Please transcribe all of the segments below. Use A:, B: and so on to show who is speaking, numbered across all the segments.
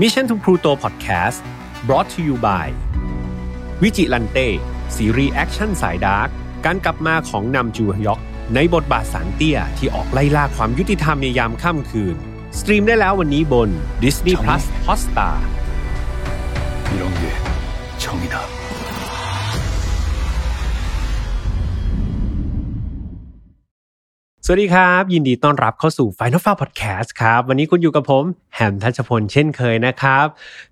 A: Mission to Pluto Podcast brought to you by วิจิลันเต้ซีรีส์แอคชั่นสายดาร์กการกลับมาของนำจูฮยอก ในบทบาทสารเตี้ยที่ออกไล่ล่าความยุติธรรมในยามค่ำคืน สตรีมได้แล้ววันนี้บน Disney Plus Hotstar
B: 이런 게 정이다.
A: สวัสดีครับ ยินดีต้อนรับเข้าสู่ File Not Found Podcast ครับ วันนี้คุณอยู่กับผมแฮมทัชพลเช่นเคยนะครับ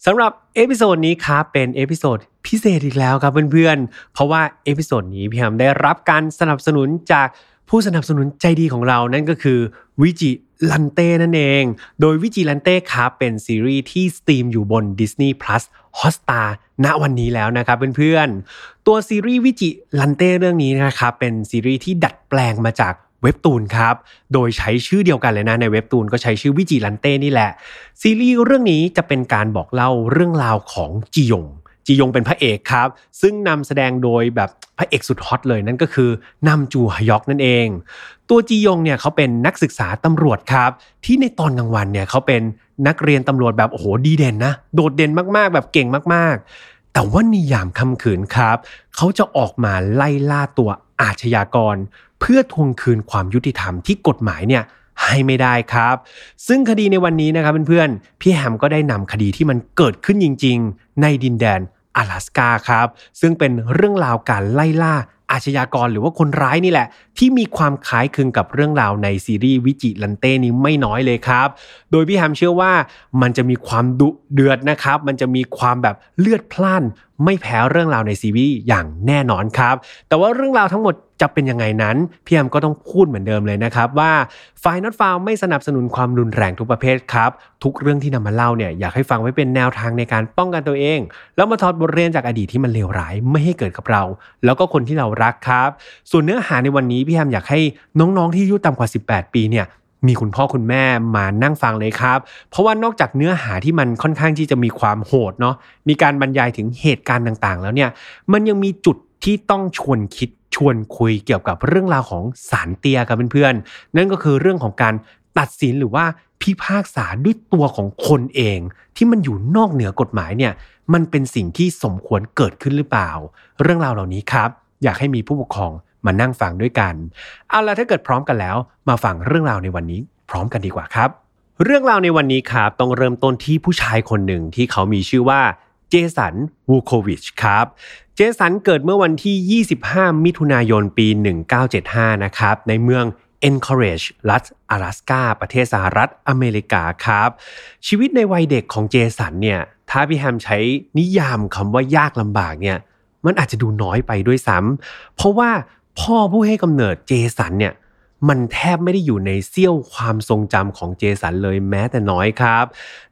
A: สำหรับ episode นี้ครับเป็น episode พิเศษอีกแล้วครับเพื่อนๆ เพราะว่า episode นี้พี่แฮมได้รับการสนับสนุนจากผู้สนับสนุนใจดีของเรานั่นก็คือ Vigilante นั่นเอง โดย Vigilante ครับเป็นซีรีส์ที่ stream อยู่บน Disney Plus Hotstar ณวันนี้แล้วนะครับเพื่อนๆ ตัวซีรีส์ Vigilante เรื่องนี้นะครับเป็นซีรีส์ที่ดัดแปลงมาจาก เว็บตูนครับ โดยใช้ชื่อเดียวกันเลยนะในเว็บตูนก็ใช้ชื่อวิจิลันเต้นี่แหละ ซีรีส์เรื่องนี้จะเป็นการบอกเล่าเรื่องราวของจียงจียงเป็นพระเอกครับ ซึ่งนำแสดงโดยแบบพระเอกสุดฮอตเลยนั่นก็คือนำจูฮยอกนั่นเอง ตัวจียงเนี่ยเขาเป็นนักศึกษาตำรวจครับ ที่ในตอนกลางวันเนี่ยเขาเป็นนักเรียนตำรวจแบบโอ้โหดีเด่นนะ โดดเด่นมากๆ แบบเก่งมากๆ แต่ว่าในยามค่ำคืนครับ เขาจะออกมาไล่ล่าตัวอาชญากร เพื่อทวงคืนความยุติธรรมที่กฎหมายเนี่ยให้ไม่ได้ครับ ซึ่งคดีในวันนี้นะครับเพื่อนๆ พี่แฮมก็ได้นำคดีที่มันเกิดขึ้นจริง ๆ ในดินแดน阿拉สกาครับ ซึ่งเป็นเรื่องราวการไล่ล่าอาชญากรหรือว่าคนร้ายนี่แหละ ที่มีความคล้ายคลึงกับเรื่องราวในซีรีส์วิจิลันเต้นี้ไม่น้อยเลยครับ โดยพี่แฮมเชื่อว่ามันจะมีความดุเดือดนะครับ มันจะมีความแบบเลือดพล่าน ไม่แพ้เรื่องราวในซีรีส์อย่างแน่นอนครับ แต่ว่าเรื่องราวทั้งหมด จะเป็นยังไงนั้นพี่แอมก็ต้องพูดเหมือนเดิมเลยนะครับว่าฝ่ายนัดฟาวไม่สนับสนุนความรุนแรงทุกประเภทครับ ทุกเรื่องที่นำมาเล่าเนี่ยอยากให้ฟังไว้เป็นแนวทางในการป้องกันตัวเอง แล้วมาถอดบทเรียนจากอดีตที่มันเลวร้ายไม่ให้เกิดกับเรา แล้วก็คนที่เรารักครับ ส่วนเนื้อหาในวันนี้พี่แอมอยากให้น้องๆที่อายุต่ำกว่า 18 ปีเนี่ยมีคุณพ่อคุณแม่มานั่งฟังเลยครับ เพราะว่านอกจากเนื้อหาที่มันค่อนข้างที่จะมีความโหดเนาะ มีการบรรยายถึงเหตุการณ์ต่างๆ แล้วเนี่ย มันยังมีจุดที่ต้องชวนคิด ชวนคุยเกี่ยวกับเรื่องราวของสารเตียกับเพื่อนๆ นั่นก็คือเรื่องของการตัดสินหรือว่าพิพากษาด้วยตัวของคนเอง ที่มันอยู่นอกเหนือกฎหมายเนี่ยมันเป็นสิ่งที่สมควรเกิดขึ้นหรือเปล่า เรื่องราวเหล่านี้ครับ อยากให้มีผู้ปกครองมานั่งฟังด้วยกันเอาละถ้าเกิดพร้อมกันแล้ว มาฟังเรื่องราวในวันนี้ พร้อมกันดีกว่าครับ เรื่องราวในวันนี้ครับต้องเริ่มต้นที่ผู้ชายคนหนึ่งที่เขามีชื่อว่า เจสันวูโควิชครับเจสันเกิดเมื่อวันที่ 25 มิถุนายนปี 1975 นะครับในเมือง Encourage รัฐ阿拉สกาประเทศสหรัฐอเมริกาครับ ชีวิตในวัยเด็กของเจสันเนี่ยถ้าพี่แฮมใช้นิยามคำว่ายากลำบากเนี่ยมันอาจจะดูน้อยไปด้วยซ้ำเพราะว่าพ่อผู้ให้กำเนิดเจสันเนี่ย มันแทบไม่ได้อยู่ในเสี้ยวความทรงจำของเจสันเลยแม้แต่น้อยครับ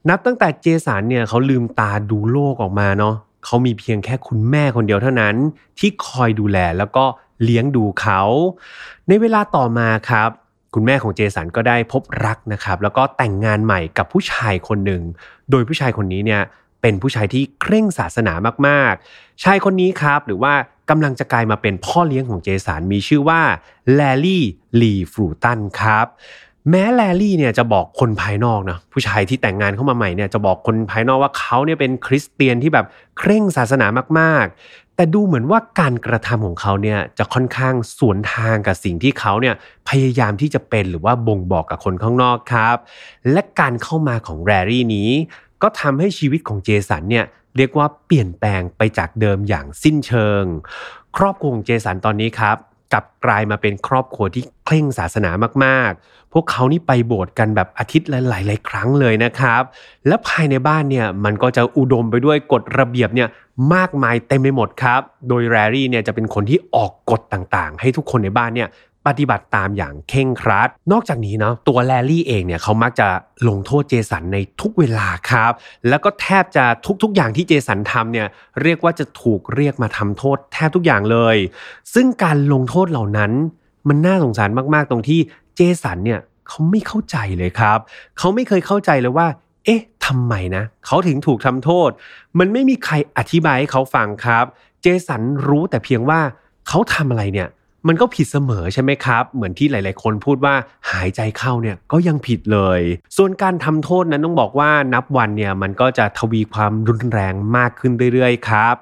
A: นับตั้งแต่เจสันเนี่ยเขาลืมตาดูโลกออกมาเนาะเขามีเพียงแค่คุณแม่คนเดียวเท่านั้น ที่คอยดูแลแล้วก็เลี้ยงดูเขา ในเวลาต่อมาครับ คุณแม่ของเจสันก็ได้พบรักนะครับ แล้วก็แต่งงานใหม่กับผู้ชายคนหนึ่ง โดยผู้ชายคนนี้เนี่ยเป็นผู้ชายที่เคร่งศาสนามากๆ ชายคนนี้ครับหรือว่า กำลังจะกลายมาเป็นพ่อเลี้ยงของเจสันมีชื่อว่าแลลี่ลีฟรูตันครับแม้แลลี่เนี่ยจะบอกคนภายนอกนะผู้ชายที่แต่งงานเข้ามาใหม่เนี่ยจะบอกคนภายนอกว่าเขาเนี่ยเป็นคริสเตียนที่แบบเคร่งศาสนามากๆ แต่ดูเหมือนว่าการกระทำของเขาเนี่ยจะค่อนข้างสวนทางกับสิ่งที่เขาเนี่ยพยายามที่จะเป็นหรือว่าบ่งบอกกับคนข้างนอกครับ และการเข้ามาของแรรี่นี้ ก็ทำให้ชีวิตของเจสันเนี่ย เรียกว่าเปลี่ยนแปลงไปจากเดิมอย่างสิ้นเชิง ครอบครัวของเจสันตอนนี้ครับกลับกลายมาเป็นครอบครัวที่เคร่งศาสนามากๆ พวกเขานี่ไปโบสถ์กันแบบอาทิตย์ละหลายๆครั้งเลยนะครับ และภายในบ้านเนี่ยมันก็จะอุดมไปด้วยกฎระเบียบเนี่ยมากมายเต็มไปหมดครับ โดยแรรี่เนี่ยจะเป็นคนที่ออกกฎต่างๆ ให้ทุกคนในบ้านเนี่ย ปฏิบัติตามอย่างเข่งครัด นอกจากนี้เนาะตัวแลลี่เองเนี่ยเขามักจะลงโทษเจสันในทุกเวลาครับ แล้วก็แทบจะทุกๆอย่างที่เจสันทำเนี่ยเรียกว่าจะถูกเรียกมาทำโทษแทบทุกอย่างเลย ซึ่งการลงโทษเหล่านั้น มันน่าสงสารมากๆ ตรงที่เจสันเนี่ยเขาไม่เข้าใจเลยครับ เขาไม่เคยเข้าใจเลยว่า เอ๊ะทำไมนะเขาถึงถูกทำโทษ มันไม่มีใครอธิบายให้เขาฟังครับ เจสันรู้แต่เพียงว่าเขาทำอะไรเนี่ย มันก็ผิดเสมอใช่ไหมครับ เหมือนที่หลาย ๆ คนพูดว่าหายใจเข้าเนี่ยก็ยังผิดเลย ส่วนการทำโทษนั้นต้องบอกว่านับวันเนี่ยมันก็จะทวีความรุนแรงมากขึ้นเรื่อย ๆ ครับ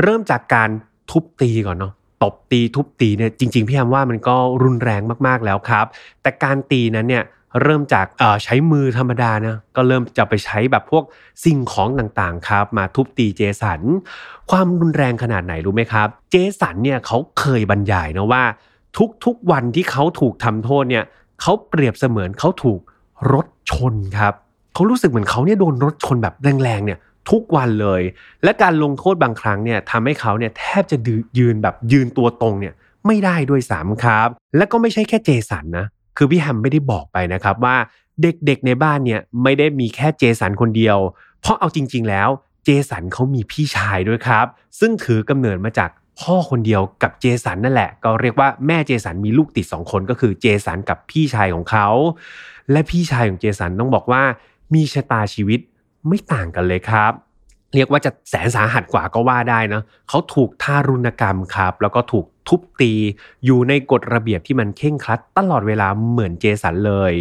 A: เริ่มจากการทุบตีก่อนเนาะตบตีทุบตีเนี่ยจริง ๆ พี่แอมว่ามันก็รุนแรงมากๆแล้วครับ แต่การตีนั้นเนี่ย เริ่มจากใช้มือธรรมดานะก็เริ่มจะไปใช้แบบพวกสิ่งของต่างๆครับ มาทุบตีเจสัน ความรุนแรงขนาดไหนรู้ไหมครับ เจสันเนี่ยเขาเคยบรรยายนะว่า ทุกๆวันที่เขาถูกทำโทษเนี่ยเขาเปรียบเสมือนเขาถูกรถชนครับเขารู้สึกเหมือนเขาเนี่ยโดนรถชนแบบแรงๆเนี่ยทุกวันเลย และการลงโทษบางครั้งเนี่ยทำให้เขาเนี่ยแทบจะยืนแบบยืนตัวตรงเนี่ยไม่ได้ด้วยสามครับ และก็ไม่ใช่แค่เจสันนะ คือพี่แฮมไม่ได้บอกไปนะครับว่าเด็กๆในบ้านเนี่ยไม่ได้มีแค่เจสันคนเดียว เพราะเอาจริง ๆ แล้วเจสันเขามีพี่ชายด้วยครับ ซึ่งถือกำเนิดมาจากพ่อคนเดียวกับเจสันนั่นแหละ ก็เรียกว่าแม่เจสันมีลูกติด 2 คนก็คือเจสันกับพี่ชายของเขา และพี่ชายของเจสันต้องบอกว่า มีชะตาชีวิตไม่ต่างกันเลยครับ เรียกว่าจะแสนสาหัสกว่าก็ว่าได้นะเขาถูกทารุณกรรมครับ แล้วก็ถูก ทุบตีอยู่ในกฎระเบียบที่มันเข่งครัด ตลอดเวลาเหมือนเจสันเลย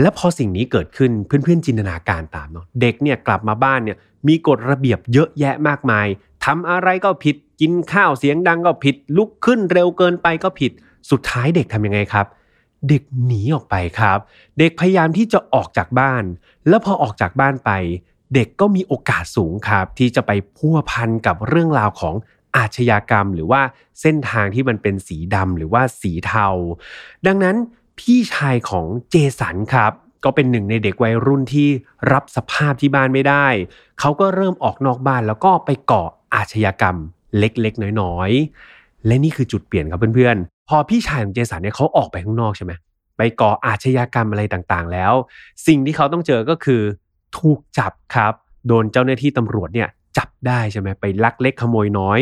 A: และพอสิ่งนี้เกิดขึ้นเพื่อนๆจินตนาการตามเนาะเด็กเนี่ยกลับมาบ้านเนี่ยมีกฎระเบียบเยอะแยะมากมายทำอะไรก็ผิดกินข้าวเสียงดังก็ผิด ลุกขึ้นเร็วเกินไปก็ผิดสุดท้ายเด็กทำยังไงครับ เด็กหนีออกไปครับ เด็กพยายามที่จะออกจากบ้าน แล้วพอออกจากบ้านไป เด็กก็มีโอกาสสูงครับ ที่จะไปพัวพันกับเรื่องราวของ อาชญากรรม หรือว่าเส้นทางที่มันเป็นสีดำหรือว่าสีเทา ดังนั้นพี่ชายของเจสันครับก็เป็นหนึ่งในเด็กวัยรุ่นที่รับสภาพที่บ้านไม่ได้ เขาก็เริ่มออกนอกบ้านแล้วก็ไปก่ออาชญากรรมเล็กๆ น้อยๆ และนี่คือจุดเปลี่ยนครับเพื่อนๆ พอพี่ชายของเจสันเนี่ยเขาออกไปข้างนอกใช่ไหมไปก่ออาชญากรรมอะไรต่างๆ แล้ว สิ่งที่เขาต้องเจอก็คือถูกจับครับ โดนเจ้าหน้าที่ตำรวจเนี่ย จับได้ใช่ไหมไปลักเล็กขโมยน้อย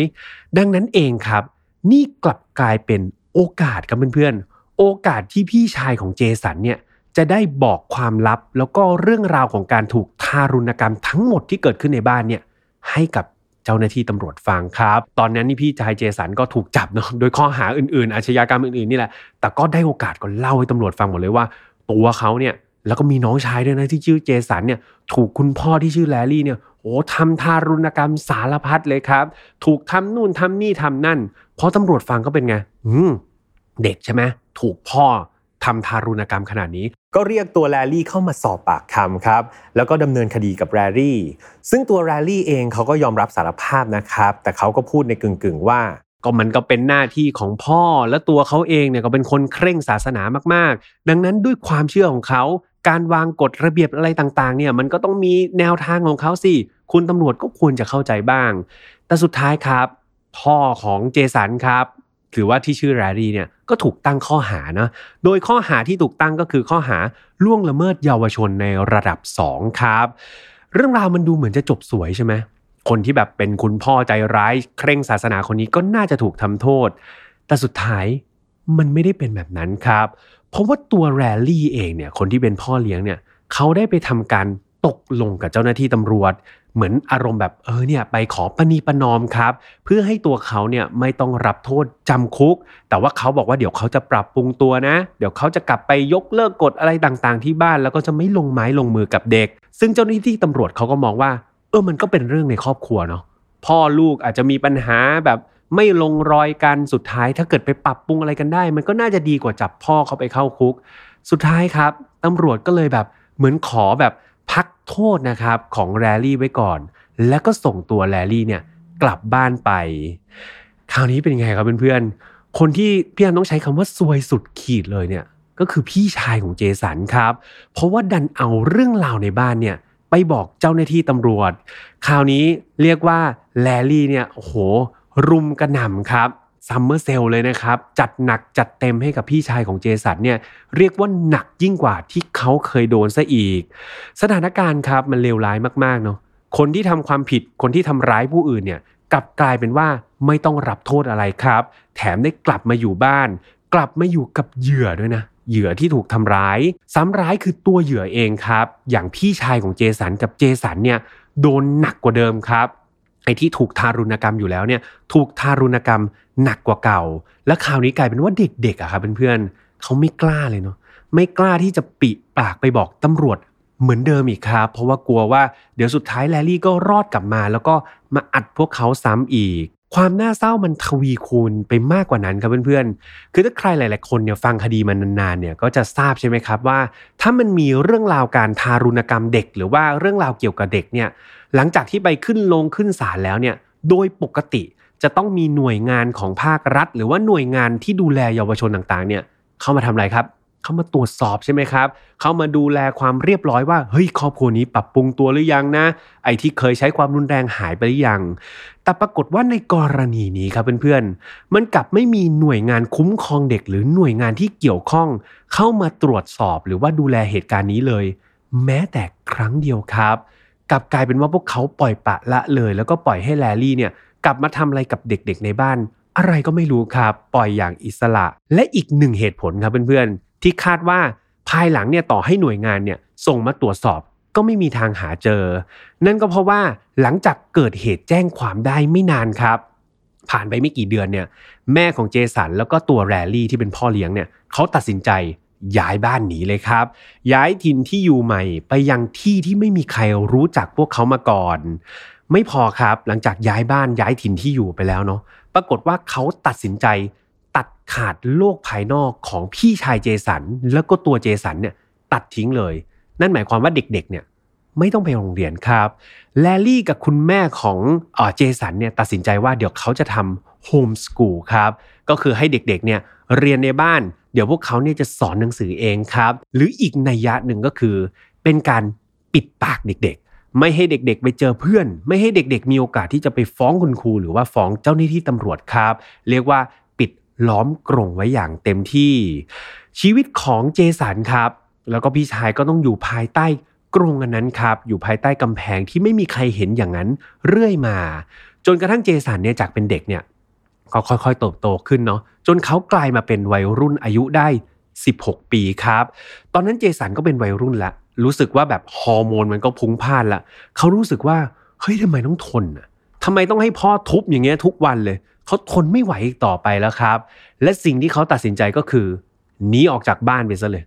A: ดังนั้นเองครับ นี่กลับกลายเป็นโอกาสครับเพื่อนๆ โอกาสที่พี่ชายของเจสันเนี่ยจะได้บอกความลับแล้วก็เรื่องราวของการถูกทารุณกรรมทั้งหมดที่เกิดขึ้นในบ้านเนี่ยให้กับเจ้าหน้าที่ตำรวจฟังครับ ตอนนั้นนี่พี่ชายเจสันก็ถูกจับเนาะโดยข้อหาอื่นๆ อาชญากรรมอื่นๆนี่แหละ แต่ก็ได้โอกาสก็เล่าให้ตำรวจฟังหมดเลยว่า ตัวเขาเนี่ย แล้วก็มีน้องชายด้วยนะที่ชื่อเจสันเนี่ยถูกคุณพ่อที่ชื่อแลร์รี่เนี่ยโอ้ทำทารุณกรรมสารพัดเลยครับ ถูกทำนู่นทำนี่ทำนั่นพอตำรวจฟังก็เป็นไงอืมเด็กใช่ไหมถูกพ่อทำทารุณกรรมขนาดนี้ ก็เรียกตัวแลร์รี่เข้ามาสอบปากคำครับ แล้วก็ดำเนินคดีกับแลร์รี่ ซึ่งตัวแลร์รี่เองเขาก็ยอมรับสารภาพนะครับ แต่เขาก็พูดในกึ่งๆว่า ก็มันก็เป็นหน้าที่ของพ่อและตัวเขาเองเนี่ยก็เป็นคนเคร่งศาสนามากๆ ดังนั้นด้วยความเชื่อของเขา การวางกฎระเบียบอะไรต่างๆ เนี่ยมันก็ต้องมีแนวทางของเขาสิ คุณตำรวจก็ควรจะเข้าใจบ้าง แต่สุดท้ายครับ พ่อของเจสันครับถือว่าที่ชื่อแรรี่เนี่ยก็ถูกตั้งข้อหานะ โดยข้อหาที่ถูกตั้งก็คือข้อหาล่วงละเมิดเยาวชนในระดับ 2 ครับ เรื่องราวมันดูเหมือนจะจบสวยใช่ไหมคนที่แบบเป็นคุณพ่อใจร้ายเคร่งศาสนาคนนี้ก็น่าจะถูกทำโทษ แต่สุดท้ายมันไม่ได้เป็นแบบนั้นครับ เพราะว่าตัวแรลลี่เองเนี่ยคนที่เป็นพ่อเลี้ยงเนี่ยเขาได้ไปทำการตกลงกับเจ้าหน้าที่ตำรวจ เหมือนอารมณ์แบบเออเนี่ยไปขอปณีประนอมครับ เพื่อให้ตัวเขาเนี่ยไม่ต้องรับโทษจำคุก แต่ว่าเขาบอกว่าเดี๋ยวเขาจะปรับปรุงตัวนะ เดี๋ยวเขาจะกลับไปยกเลิกกฎอะไรต่างๆ ที่บ้านแล้วก็จะไม่ลงไม้ลงมือกับเด็ก ซึ่งเจ้าหน้าที่ตำรวจเขาก็มองว่า เออมันก็เป็นเรื่องในครอบครัวเนาะพ่อลูกอาจจะมีปัญหาแบบ ไม่ลงรอยกันสุดท้าย ถ้าเกิดไปปรับปรุงอะไรกันได้ มันก็น่าจะดีกว่าจับพ่อเขาไปเข้าคุก สุดท้ายครับตำรวจก็เลยแบบเหมือนขอแบบพักโทษนะครับของแรลลี่ไว้ก่อน แล้วก็ส่งตัวแรลลี่เนี่ยกลับบ้านไป คราวนี้เป็นยังไงครับเพื่อนๆคนที่พี่อันต้องใช้คำว่าซวยสุดขีดเลยเนี่ยก็คือพี่ชายของเจสันครับ เพราะว่าดันเอาเรื่องราวในบ้านเนี่ยไปบอกเจ้าหน้าที่ตำรวจ คราวนี้เรียกว่าแลร์รี่เนี่ยโอ้โห รุมกระหน่ำครับ summer sale เลยนะครับ จัดหนักจัดเต็มให้กับพี่ชายของเจสันเนี่ยเรียกว่าหนักยิ่งกว่าที่เขาเคยโดนซะอีก สถานการณ์ครับมันเลวร้ายมากๆเนาะคนที่ทำความผิดคนที่ทำร้ายผู้อื่นเนี่ยกลับกลายเป็นว่าไม่ต้องรับโทษอะไรครับ แถมได้กลับมาอยู่บ้าน กลับมาอยู่กับเหยื่อด้วยนะเหยื่อที่ถูกทำร้าย ซ้ำร้ายคือตัวเหยื่อเองครับ อย่างพี่ชายของเจสันกับเจสันเนี่ยโดนหนักกว่าเดิมครับ ไอ้ที่ถูกทารุณกรรมอยู่แล้วเนี่ยถูกทารุณกรรมหนักกว่าเก่า และคราวนี้กลายเป็นว่าเด็กๆอะครับเพื่อนๆเขาไม่กล้าเลยเนาะไม่กล้าที่จะปิปากไปบอกตำรวจเหมือนเดิมอีกครับ เพราะว่ากลัวว่าเดี๋ยวสุดท้ายแลลี่ก็รอดกลับมา แล้วก็มาอัดพวกเขาซ้ำอีก ความน่าเศร้ามันทวีคูณไปมากกว่านั้นครับเพื่อนๆ คือถ้าใครหลาย ๆ คนเนี่ยฟังคดีมันนานๆเนี่ยก็จะทราบใช่ไหมครับว่า ถ้ามันมีเรื่องราวการทารุณกรรมเด็ก หรือว่าเรื่องราวเกี่ยวกับเด็กเนี่ย หลังจากที่ไปขึ้นลงขึ้นศาลแล้วเนี่ยโดยปกติจะต้องมีหน่วยงานของภาครัฐ หรือว่าหน่วยงานที่ดูแลเยาวชนต่างๆ เนี่ยเข้ามาทำอะไรครับ เข้ามาตรวจสอบใช่ไหมครับ เข้ามาดูแลความเรียบร้อยว่าเฮ้ยครอบครัวนี้ปรับปรุงตัวหรือยังนะ ไอ้ที่เคยใช้ความรุนแรงหายไปหรือยัง แต่ปรากฏว่าในกรณีนี้ครับเพื่อนๆ มันกลับไม่มีหน่วยงานคุ้มครองเด็ก หรือหน่วยงานที่เกี่ยวข้อง เข้ามาตรวจสอบหรือว่าดูแลเหตุการณ์นี้เลย แม้แต่ครั้งเดียวครับ กลับกลายเป็นว่าพวกเขาปล่อยปะละเลย แล้วก็ปล่อยให้แลลี่เนี่ยกลับมาทำอะไรกับเด็กๆในบ้าน อะไรก็ไม่รู้ครับปล่อยอย่างอิสระ และอีกหนึ่งเหตุผลครับเพื่อนๆ ที่คาดว่าภายหลังเนี่ยต่อให้หน่วยงานเนี่ยส่งมาตรวจสอบก็ไม่มีทางหาเจอ นั่นก็เพราะว่าหลังจากเกิดเหตุแจ้งความได้ไม่นานครับ ผ่านไปไม่กี่เดือนเนี่ยแม่ของเจสันแล้วก็ตัวแรลลี่ที่เป็นพ่อเลี้ยงเนี่ยเขาตัดสินใจ ย้ายบ้านหนีเลยครับ ย้ายถิ่นที่อยู่ใหม่ไปยังที่ที่ไม่มีใครรู้จักพวกเขามาก่อน ไม่พอครับหลังจากย้ายบ้านย้ายถิ่นที่อยู่ไปแล้วเนาะปรากฏว่าเขาตัดสินใจตัดขาดโลกภายนอกของพี่ชายเจสัน แล้วก็ตัวเจสันเนี่ยตัดทิ้งเลย นั่นหมายความว่าเด็กๆเนี่ยไม่ต้องไปโรงเรียนครับ แลลี่กับคุณแม่ของเจสันเนี่ยตัดสินใจว่าเดี๋ยวเขาจะทำโฮมสกูลครับ ก็คือให้เด็กๆเนี่ยเรียนในบ้าน เดี๋ยวพวกเขาเนี่ยจะสอนหนังสือเองครับ หรืออีกนัยยะหนึ่งก็คือ เป็นการปิดปากเด็กๆ ไม่ให้เด็กๆ ไปเจอเพื่อน ไม่ให้เด็กๆ มีโอกาสที่จะไปฟ้องคุณครูหรือว่าฟ้องเจ้าหน้าที่ตำรวจครับ เรียกว่าปิดล้อมกรงไว้อย่างเต็มที่ ชีวิตของเจสันครับ แล้วก็พี่ชายก็ต้องอยู่ภายใต้กรงอันนั้นครับ อยู่ภายใต้กำแพงที่ไม่มีใครเห็นอย่างนั้นเรื่อยมา จนกระทั่งเจสันเนี่ยจากเป็นเด็กเนี่ย ก็ค่อยๆโตโตขึ้นเนาะจนเขากลายมาเป็นวัยรุ่นอายุได้ 16 ปีครับ ตอนนั้นเจสันก็เป็นวัยรุ่นละ รู้สึกว่าแบบฮอร์โมนมันก็พุ่งพ่านละเขารู้สึกว่าเฮ้ยทำไมต้องทนอะทำไมต้องให้พ่อทุบอย่างเงี้ยทุกวันเลย เขาทนไม่ไหวอีกต่อไปแล้วครับ และสิ่งที่เขาตัดสินใจก็คือหนีออกจากบ้านไปซะเลย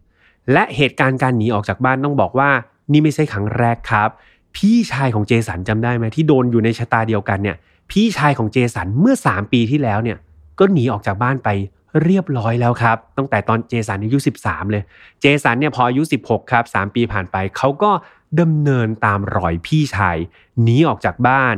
A: และเหตุการณ์การหนีออกจากบ้านต้องบอกว่า นี่ไม่ใช่ครั้งแรกครับ พี่ชายของเจสันจำได้ไหมที่โดนอยู่ในชะตาเดียวกันเนี่ย พี่ชายของเจสันเมื่อ 3 ปีที่แล้วเนี่ยก็หนีออกจากบ้านไปเรียบร้อยแล้วครับ ตั้งแต่ตอนเจสันอายุ 13 เลย เจสันเนี่ยพออายุ 16 ครับ 3 ปีผ่านไป เขาก็ดำเนินตามรอยพี่ชายหนีออกจากบ้าน